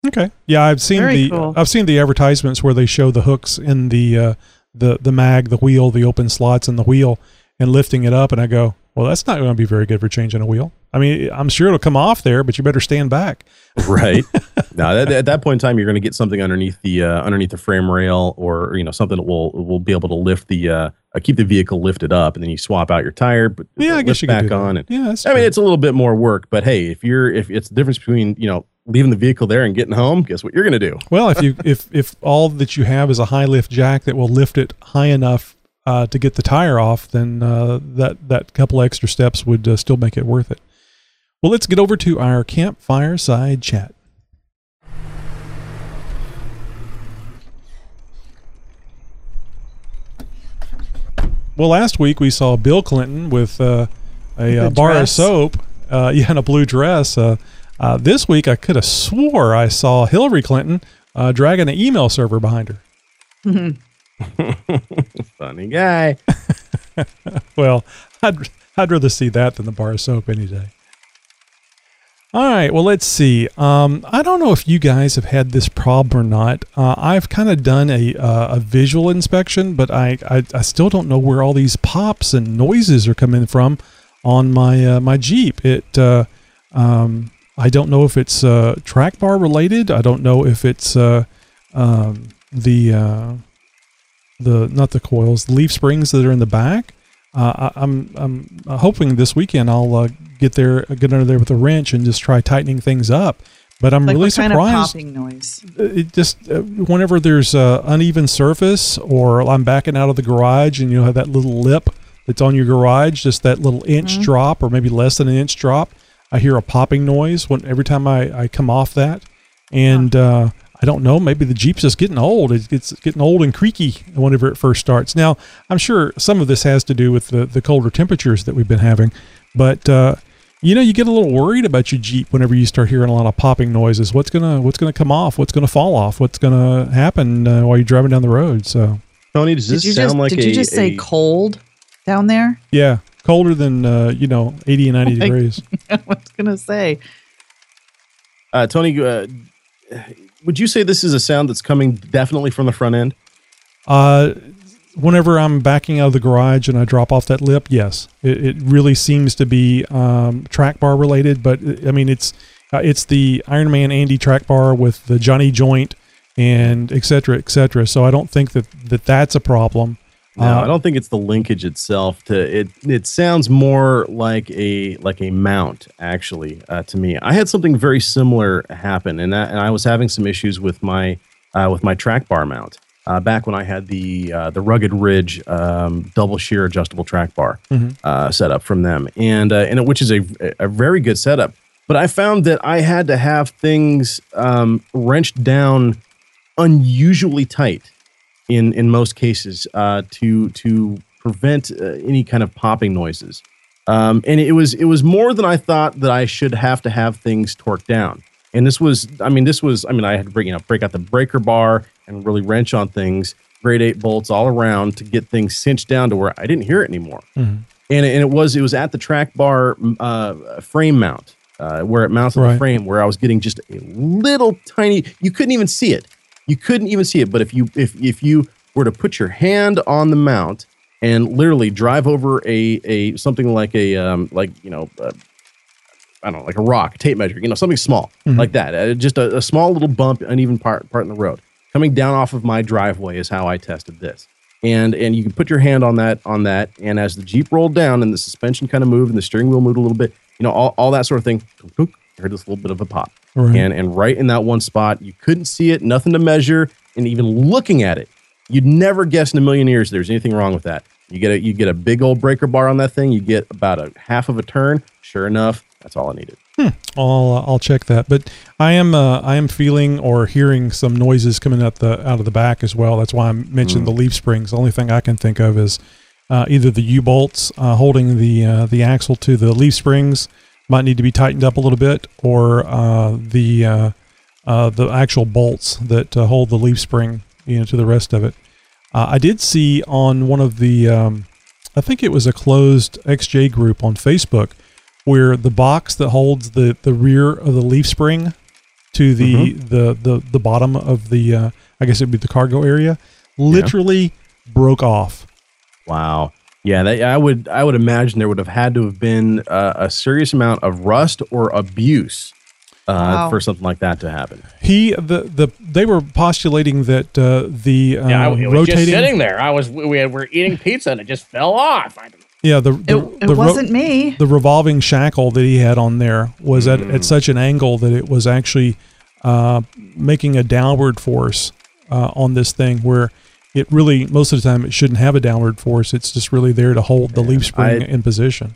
Okay. Yeah, I've seen
Very
the
cool.
I've seen the advertisements where they show the hooks in the uh, the the mag, the wheel, the open slots in the wheel, and lifting it up, and I go, well, that's not going to be very good for changing a wheel. I mean, I'm sure it'll come off there, but you better stand back. *laughs*
right *laughs* now that, at that point in time you're going to get something underneath the uh, underneath the frame rail or you know something that will will be able to lift the uh, uh, keep the vehicle lifted up and then you swap out your tire but
Yeah, I guess you
back on and
Yeah, that's
i mean it's a little bit more work but hey if you're if it's the difference between you know leaving the vehicle there and getting home guess what you're going to do
Well, if you *laughs* if if all that you have is a high lift jack that will lift it high enough uh, to get the tire off, then uh, that that couple extra steps would uh, still make it worth it. Well, let's get over to our campfire side chat. Well, last week we saw Bill Clinton with uh, a, uh
The
bar of soap, uh, *laughs* yeah, and a blue dress. Uh, uh, this week I could have swore I saw Hillary Clinton uh, dragging an email server behind her. *laughs* *laughs*
funny guy *laughs*
well, I'd I'd rather see that than the bar of soap any day. All right, well, let's see. Um, I don't know if you guys have had this problem or not. Uh, I've kind of done a uh, a visual inspection, but I, I I still don't know where all these pops and noises are coming from on my uh, my Jeep. It uh, um, I don't know if it's uh, track bar related. I don't know if it's uh, um, the the not the coils, the leaf springs that are in the back. Uh, I, I'm I'm hoping this weekend I'll uh, get there, get under there with a wrench and just try tightening things up. But I'm
like
really surprised.
noise?
It just uh, whenever there's uh, uneven surface, or I'm backing out of the garage, and you have that little lip that's on your garage, just that little inch
Mhm.
drop, or maybe less than an inch drop. I hear a popping noise when every time I, I come off that, and uh, I don't know. Maybe the Jeep's just getting old. It's, it's getting old and creaky whenever it first starts. Now, I'm sure some of this has to do with the, the colder temperatures that we've been having, but uh, you know, you get a little worried about your Jeep whenever you start hearing a lot of popping noises. What's gonna What's gonna come off? What's gonna fall off? What's gonna happen uh, while you're driving down the road? So,
tony does this
you
sound
just
like
did
a,
you just say
a-
cold down there?
yeah, colder than uh, you know, 80 and 90 *laughs*
Like-
degrees. *laughs*
I was gonna say.
uh, tony uh, would you say this is a sound that's coming definitely from the front end
Uh, whenever I'm backing out of the garage and I drop off that lip, yes, it, it really seems to be um, track bar related. But I mean, it's uh, it's the Iron Man Andy track bar with the Johnny joint and et cetera, et cetera. So I don't think that, that that's a problem.
No,
Uh,
I don't think it's the linkage itself. To it, it sounds more like a like a mount actually uh, to me. I had something very similar happen, and that, and I was having some issues with my uh, with my track bar mount uh, back when I had the uh, the Rugged Ridge um, double shear adjustable track bar
Mhm.
uh, setup from them, and uh, and it, which is a a very good setup. But I found that I had to have things um, wrenched down unusually tight in in most cases uh, to to prevent uh, any kind of popping noises. Um, and it was it was more than I thought that I should have to have things torqued down. And this was, I mean, this was, I mean, I had to break, you know, break out the breaker bar and really wrench on things, grade eight bolts all around to get things cinched down to where I didn't hear it anymore.
Mhm.
And, and it was it was at the track bar uh, frame mount uh, where it mounts on
Right.
the frame where I was getting just a little tiny. You couldn't even see it. You couldn't even see it. But if you if if you were to put your hand on the mount and literally drive over a a something like a um, like you know. Uh, I don't know, like a rock, tape measure, you know, something small
Mhm.
like that. Uh, just a, a small little bump, uneven part part in the road. Coming down off of my driveway is how I tested this. And and you can put your hand on that on that, and as the Jeep rolled down and the suspension kind of moved and the steering wheel moved a little bit, you know, all, all that sort of thing. Heard this little bit of a pop.
Right.
And and right in that one spot, you couldn't see it, nothing to measure, and even looking at it, you'd never guess in a million years there's anything wrong with that. You get a you get a big old breaker bar on that thing, you get about a half of a turn. Sure enough, that's all I needed.
I'll uh, I'll check that. But I am uh, I am feeling or hearing some noises coming out the out of the back as well. That's why I mentioned the leaf springs. The only thing I can think of is uh, either the U bolts uh, holding the uh, the axle to the leaf springs might need to be tightened up a little bit, or uh, the uh, uh, the actual bolts that uh, hold the leaf spring you know to the rest of it. Uh, I did see on one of the um, I think it was a closed XJ group on Facebook where the box that holds the, the rear of the leaf spring to the the, the the bottom of the uh, I guess it'd be the cargo area literally broke off.
Wow. Yeah, that, I would I would imagine there would have had to have been uh, a serious amount of rust or abuse uh,
Wow.
for something like that to happen.
He the the they were postulating that uh, the uh,
Yeah, I, it was
rotating
just sitting there. I was we had, were eating pizza and it just fell off. I,
yeah the the,
It, it
ro-
wasn't me.
the revolving shackle that he had on there was at, at such an angle that it was actually uh, making a downward force uh, on this thing where it really most of the time it shouldn't have a downward force it's just really there to hold the leaf spring
I-
in position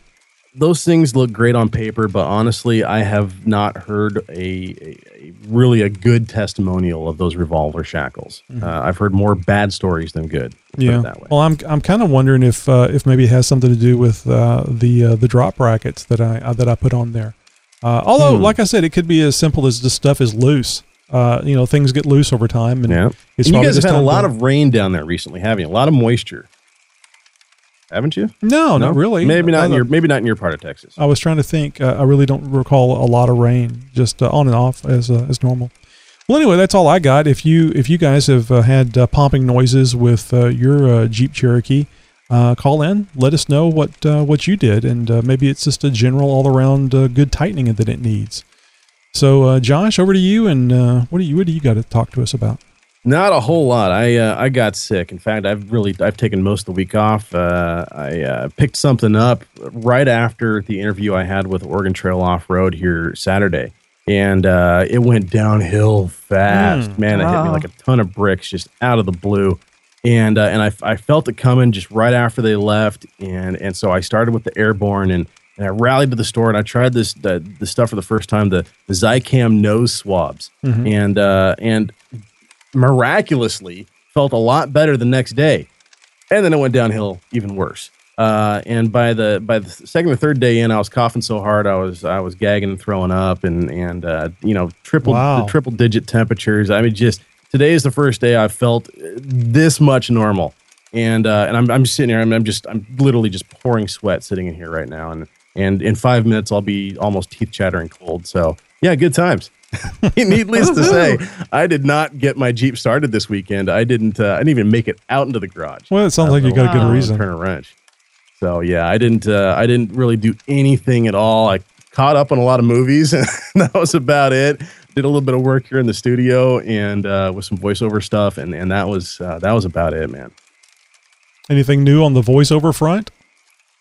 Those things look great on paper, but honestly, I have not heard a, a, a really a good testimonial of those revolver shackles. Uh, I've heard more bad stories than good. let's put it
yeah
that way.
well i'm i'm kind of wondering if uh, if maybe it has something to do with uh, the uh, the drop brackets that i uh, that i put on there uh, although
Hmm.
like i said it could be as simple as just stuff is loose uh, you know things get loose over time and
Yeah.
it's
And you guys have had a lot
to-
of rain down there recently, haven't you? A lot of moisture, haven't you?
no, not really
Maybe not in your maybe not in your part of Texas.
I was trying to think. Uh, I really don't recall a lot of rain, just uh, on and off as uh, as normal. Well, anyway, that's all I got. If you if you guys have uh, had uh, popping noises with uh, your uh, Jeep Cherokee, uh, call in. Let us know what uh, what you did, and uh, maybe it's just a general all around uh, good tightening that it needs. So, uh, Josh, over to you, and uh, what do you what do you got to talk to us about?
Not a whole lot. I uh, I got sick. In fact, I've really I've taken most of the week off. Uh, I uh, picked something up right after the interview I had with Oregon Trail Off Road here Saturday, and uh, it went downhill fast.
Mm,
Man, it hit me like a ton of bricks just out of the blue, and uh, and I, I felt it coming just right after they left, and and so I started with the airborne and. And I rallied to the store and I tried this the, the stuff for the first time the the Zicam nose swabs.
Mhm.
and uh, and miraculously felt a lot better the next day. And then it went downhill even worse. Uh, and by the by the second or third day in i was coughing so hard i was i was gagging and throwing up and and uh, you know triple
Wow.
the triple digit temperatures. I mean just today is the first day i felt this much normal. And uh, and I'm, I'm just sitting here I'm, I'm just i'm literally just pouring sweat sitting in here right now. And and in five minutes i'll be almost teeth chattering cold so yeah good times *laughs* Needless to say, I did not get my Jeep started this weekend. I didn't. Uh, I didn't even make it out into the garage.
Well, it sounds
Uh,
like you
let
got a good
alone
reason.
Turn a wrench. So yeah, I didn't. Uh, I didn't really do anything at all. I caught up on a lot of movies, *laughs* and that was about it. Did a little bit of work here in the studio and uh, with some voiceover stuff, and and that was uh, that was about it, man.
Anything new on the voiceover front?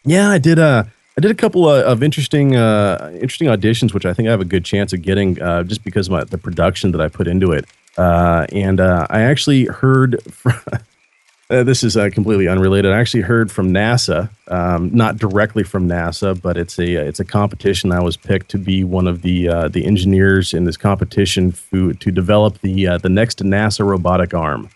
Yeah, I did. Uh, I did a couple of, of interesting, uh, interesting auditions, which I think I have a good chance of getting, uh, just because of my, the production that I put into it. Uh, and uh, I actually heard. From, *laughs* uh, this is uh, completely unrelated. I actually heard from NASA, um, not directly from NASA, but it's a it's a competition. I was picked to be one of the the engineers in this competition to to develop the the next NASA robotic arm,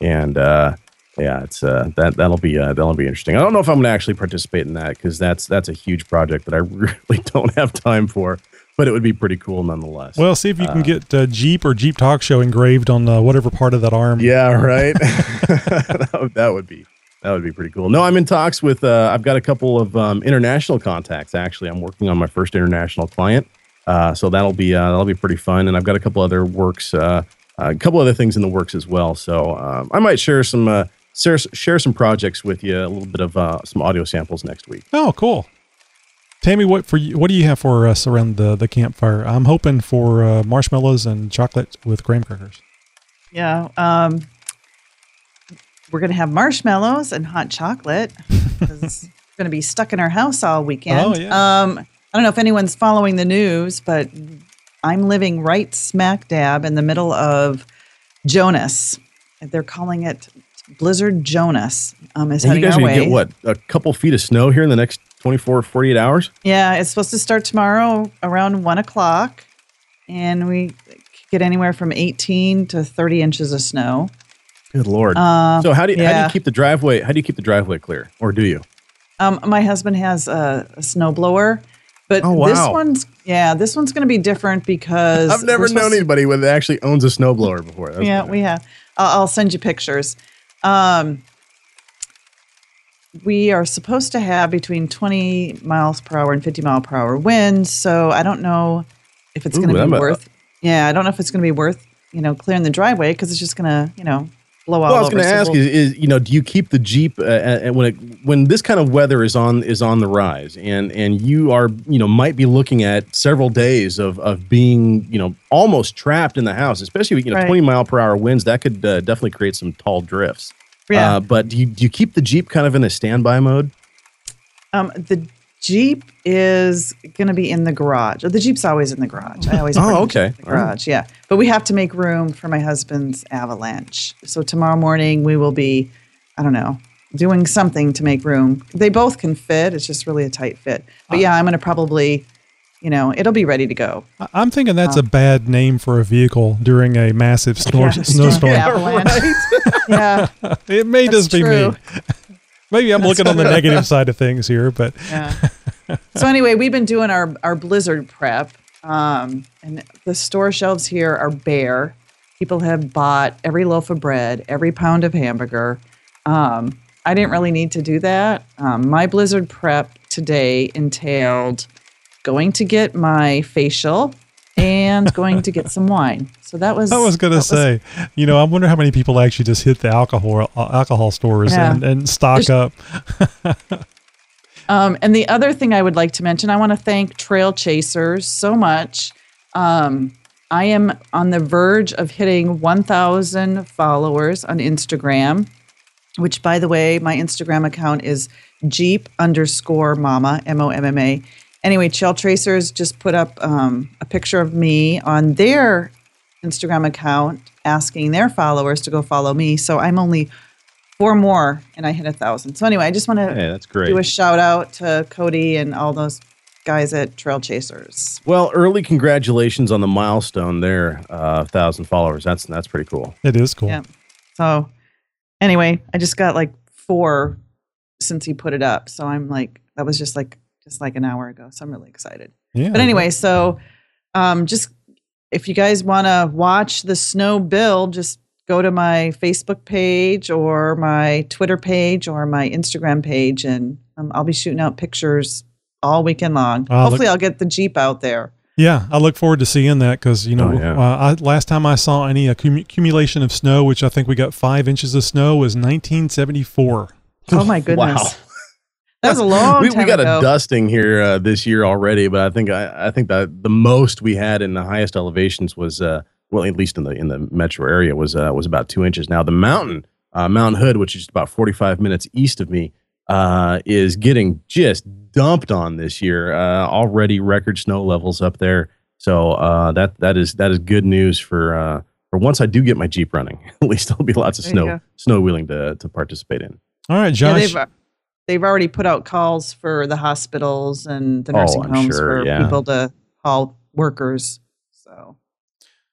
and uh, yeah, it's uh, that that'll be uh, that'll be interesting. I don't know if I'm going to actually participate in that because that's that's a huge project that I *laughs* really don't have time for, but it would be pretty cool nonetheless.
Well, see if you can
Uh,
get uh, Jeep or Jeep Talk Show engraved on uh, whatever part of that arm.
Yeah, *laughs* right. *laughs* that, would, that would be that would be pretty cool. No, I'm in talks with. Uh, I've got a couple of um, international contacts. Actually, I'm working on my first international client, uh, so that'll be uh, that'll be pretty fun. And I've got a couple other works, uh, a couple other things in the works as well. So um, I might share some uh, share, share some projects with you. A little bit of uh, some audio samples next week.
Oh, cool. Tammy, what for you? What do you have for us around the the campfire? I'm hoping for uh, marshmallows and chocolate with graham crackers.
Yeah. Um, we're going to have marshmallows and hot chocolate because it's *laughs* going to be stuck in our house all weekend.
Oh, yeah.
Um, I don't know if anyone's following the news, but I'm living right smack dab in the middle of Jonas. They're calling it Blizzard Jonas. Um, is
And you
heading
guys
our
are gonna
way.
get what a couple feet of snow here in the next 24, 48 hours.
Yeah, it's supposed to start tomorrow around one o'clock, and we get anywhere from 18 to 30 inches of snow.
Good lord.
Uh,
so how do you, how do you keep the driveway? How do you keep the driveway clear, or do you?
Um, my husband has a, a snowblower, but
Oh,
this one's yeah, this one's going to be different because
I've never known anybody that actually owns a snowblower before. That's
yeah, we have. I'll, I'll send you pictures. Um, we are supposed to have between 20 miles per hour and 50 mile per hour winds, so I don't know if it's going to
I'm
be
a-
worth. Yeah, I don't know if it's going to be worth you know clearing the driveway because it's just going to you know blow
Well, I was going to ask is, is you know do you keep the Jeep uh, uh, when it when this kind of weather is on is on the rise and and you are you know might be looking at several days of of being you know almost trapped in the house, especially with, you know
Right.
20 mile per hour winds that could uh, definitely create some tall drifts.
Yeah.
Uh, but do you do you keep the Jeep kind of in a standby mode?
Um, the Jeep is going to be in the garage. The Jeep's always in the garage. I always
Oh, okay.
Jeep in the garage. Yeah, but we have to make room for my husband's Avalanche. So tomorrow morning we will be, I don't know, doing something to make room. They both can fit. It's just really a tight fit. But yeah, I'm going to probably, you know, it'll be ready to go.
I- I'm thinking that's
Oh.
a um, bad name for a vehicle during a massive snor-
Yeah,
snowstorm. *laughs*
Avalanche. *laughs* yeah,
it may
That's
just be
true.
me. Maybe I'm looking on the negative side of things here, but
Yeah. *laughs* so anyway, we've been doing our our blizzard prep, um, and the store shelves here are bare. People have bought every loaf of bread, every pound of hamburger. Um, I didn't really need to do that. Um, my blizzard prep today entailed going to get my facial and going to get some wine. So that was
I was going to say, you know, I wonder how many people actually just hit the alcohol uh, alcohol stores
Yeah.
and, and stock
There's-
up.
Um, and the other thing I would like to mention, I want to thank Trail Chasers so much. Um, I am on the verge of hitting 1,000 followers on Instagram, which, by the way, my Instagram account is Jeep underscore Mama M O M M A. Anyway, Trail Chasers just put up um, a picture of me on their Instagram account, asking their followers to go follow me. So I'm only four more, and I hit a thousand. So anyway, I just want to
Hey, that's great.
do a shout out to Cody and all those guys at Trail Chasers.
Well, early congratulations on the milestone there, uh, thousand followers. That's that's pretty cool.
It is cool.
Yeah. So anyway, I just got like four since he put it up. So I'm like, that was just like just like an hour ago. So I'm really excited.
Yeah.
But anyway, so um, just if you guys want to watch the snow build, just go to my Facebook page or my Twitter page or my Instagram page, and um, I'll be shooting out pictures all weekend long.
Wow,
Hopefully,
look-
I'll get the Jeep out there.
Yeah, I look forward to seeing that because you know,
Oh, yeah.
uh, I, last time I saw any accumu- accumulation of snow, which I think we got five inches of snow, was 1974.
Oh my *laughs* goodness.
Wow.
That was a *laughs* long
we,
time
we got
ago.
a dusting here uh, this year already, but I think I, I think that the most we had in the highest elevations was uh, well, at least in the in the metro area was uh, was about two inches. Now the mountain Uh, Mount Hood, which is about 45 minutes east of me, uh, is getting just dumped on this year. Uh, already record snow levels up there. So uh, that that is that is good news for uh, for once I do get my Jeep running. *laughs* At least there'll be lots of
There
snow snow wheeling to to participate in.
All right,
Yeah,
Josh.
they've they've already put out calls for the hospitals and the
Oh,
nursing
I'm
homes
sure,
for
yeah.
people to haul workers. So
All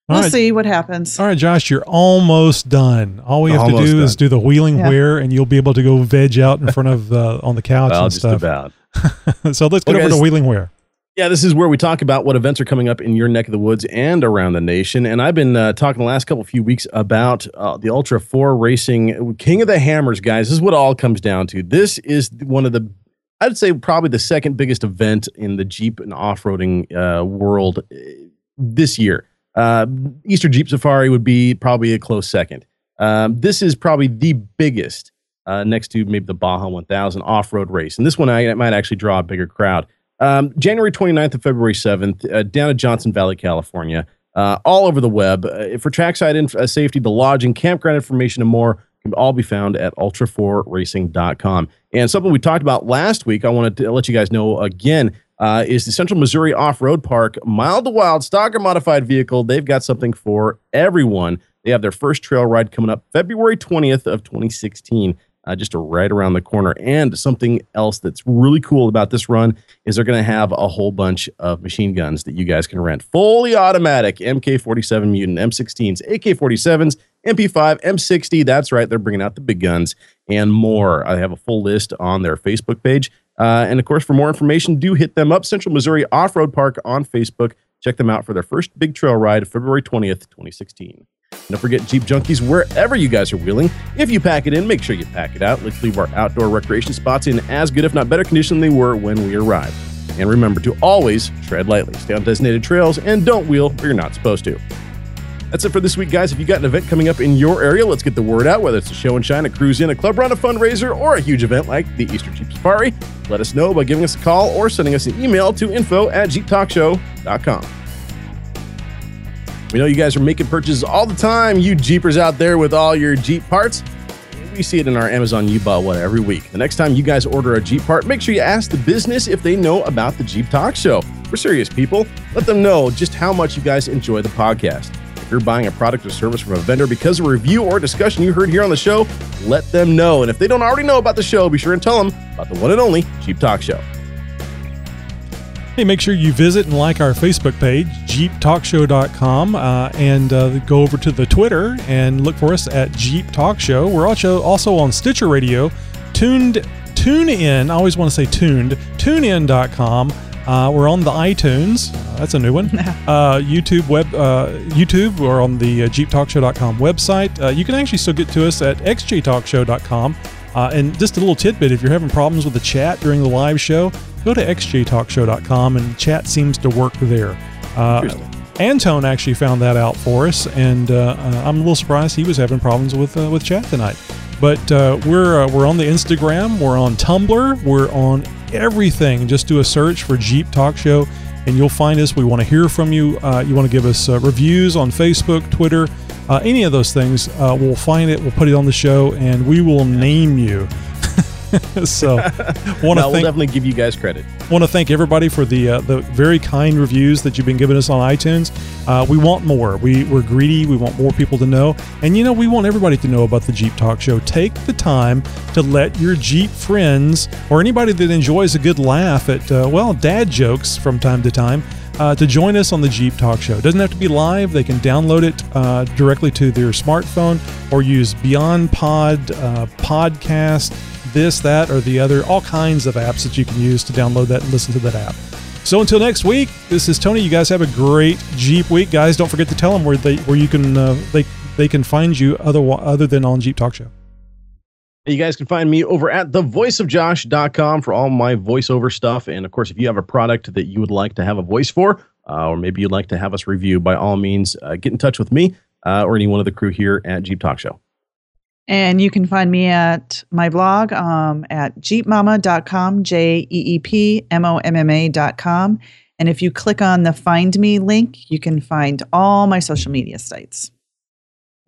we'll
right.
see what happens.
All right, Josh, you're almost done. All we have
Almost
to do is do the wheeling
Yeah.
where, and you'll be able to go veg out in *laughs* front of uh, on the couch
Well,
and
just
stuff.
about. *laughs*
so let's get
Well,
over to wheeling where.
Yeah, this is where we talk about what events are coming up in your neck of the woods and around the nation. And I've been uh, talking the last couple of few weeks about uh, the Ultra 4 Racing King of the Hammers, guys. This is what it all comes down to. This is one of the, I'd say, probably the second biggest event in the Jeep and off roading uh, world uh, this year. Uh, Easter Jeep Safari would be probably a close second. Um, this is probably the biggest uh, next to maybe the Baja 1000 off road race. And this one I, might actually draw a bigger crowd. Um, January 29th and February 7th, uh, down at Johnson Valley, California, uh, all over the web. Uh, for trackside inf- uh, safety, the lodging, campground information, and more can all be found at ultra4racing.com. And something we talked about last week, I wanted to let you guys know again, uh, is the Central Missouri Off Road Park, mild to wild, stock or modified vehicle. They've got something for everyone. They have their first trail ride coming up February 20th of 2016 uh, just right around the corner. And something else that's really cool about this run is they're going to have a whole bunch of machine guns that you guys can rent. Fully automatic MK47 Mutant, M16s, AK47s, MP5, M60. That's right, they're bringing out the big guns and more. I have a full list on their Facebook page. Uh, and of course, for more information, do hit them up. Central Missouri Off Road Park on Facebook. Check them out for their first big trail ride, February 20th, 2016. Don't forget Jeep Junkies wherever you guys are wheeling. If you pack it in, make sure you pack it out. Let's leave our outdoor recreation spots in as good, if not better, condition than they were when we arrived. And remember to always tread lightly, stay on designated trails, and don't wheel where you're not supposed to. That's it for this week, guys. If you got an event coming up in your area, let's get the word out. Whether it's a show and shine, a cruise in, a club run, a fundraiser, or a huge event like the Easter Jeep Safari, let us know by giving us a call or sending us an email to info at jeeptalkshow.com. We know you guys are making purchases all the time, you Jeepers out there with all your Jeep parts. We see it in our Amazon You Bought What every week. The next time you guys order a Jeep part, make sure you ask the business if they know about the Jeep Talk Show. We're serious people. Let them know just how much you guys enjoy the podcast. If you're buying a product or service from a vendor because of a review or discussion you heard here on the show, let them know. And if they don't already know about the show, be sure and tell them about the one and only Jeep Talk Show.
Hey, make sure you visit and like our Facebook page, jeeptalkshow.com, uh, and uh, go over to the Twitter and look for us at Jeep Talk Show. We're also also on Stitcher Radio, tuned, tune in. I always want to say tuned, tunein.com. Uh, we're on the iTunes. Uh, that's a new one. *laughs* Uh, YouTube web, uh, YouTube. We're on the uh, JeepTalkShow.com website. Uh, you can actually still get to us at XJTalkshow.com. Uh, and just a little tidbit: if you're having problems with the chat during the live show, go to XJTalkshow.com and chat seems to work there. Uh, Antone actually found that out for us, and uh, uh, I'm a little surprised he was having problems with uh, with chat tonight. But uh, we're uh, we're on the Instagram, we're on Tumblr, we're on everything. Just do a search for Jeep Talk Show, and you'll find us. We want to hear from you. Uh, you want to give us uh, reviews on Facebook, Twitter, uh, any of those things. Uh, we'll find it. We'll put it on the show, and we will name you. *laughs* so, *laughs* want
No,
to
we'll definitely give you guys credit.
want to thank everybody for the uh, the very kind reviews that you've been giving us on iTunes. Uh, we want more. We we're greedy. We want more people to know, and you know we want everybody to know about the Jeep Talk Show. Take the time to let your Jeep friends or anybody that enjoys a good laugh at uh, well dad jokes from time to time. Uh, to join us on the Jeep Talk Show. It doesn't have to be live. They can download it uh, directly to their smartphone or use BeyondPod, uh, Podcast, this, that, or the other, all kinds of apps that you can use to download that and listen to that app. So until next week, this is Tony. You guys have a great Jeep week, guys. Don't forget to tell them where they where you can uh, they they can find you other other than on Jeep Talk Show.
You guys can find me over at thevoiceofjosh.com for all my voiceover stuff. And of course, if you have a product that you would like to have a voice for, uh, or maybe you'd like to have us review, by all means, uh, get in touch with me uh, or any one of the crew here at Jeep Talk Show.
And you can find me at my blog um, at jeepmama.com, J E E P M O M M A.com. And if you click on the Find Me link, you can find all my social media sites.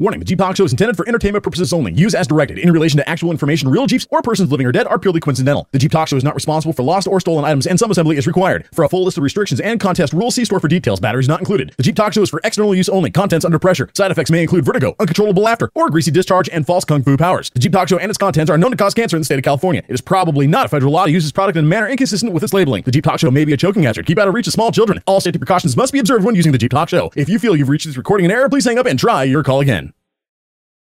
Warning, the Jeep Talk Show is intended for entertainment purposes only. Use as directed. In relation to actual information, real Jeeps or persons living or dead are purely coincidental. The Jeep Talk Show is not responsible for lost or stolen items and some assembly is required. For a full list of restrictions and contest rules, see store for details. Batteries not included. The Jeep Talk Show is for external use only. Contents under pressure. Side effects may include vertigo, uncontrollable laughter, or greasy discharge and false kung fu powers. The Jeep Talk Show and its contents are known to cause cancer in the state of California. It is probably not a federal law to use this product in a manner inconsistent with its labeling. The Jeep Talk Show may be a choking hazard. Keep out of reach of small children. All safety precautions must be observed when using the Jeep Talk Show. If you feel you've reached this recording in error, please hang up and try your call again.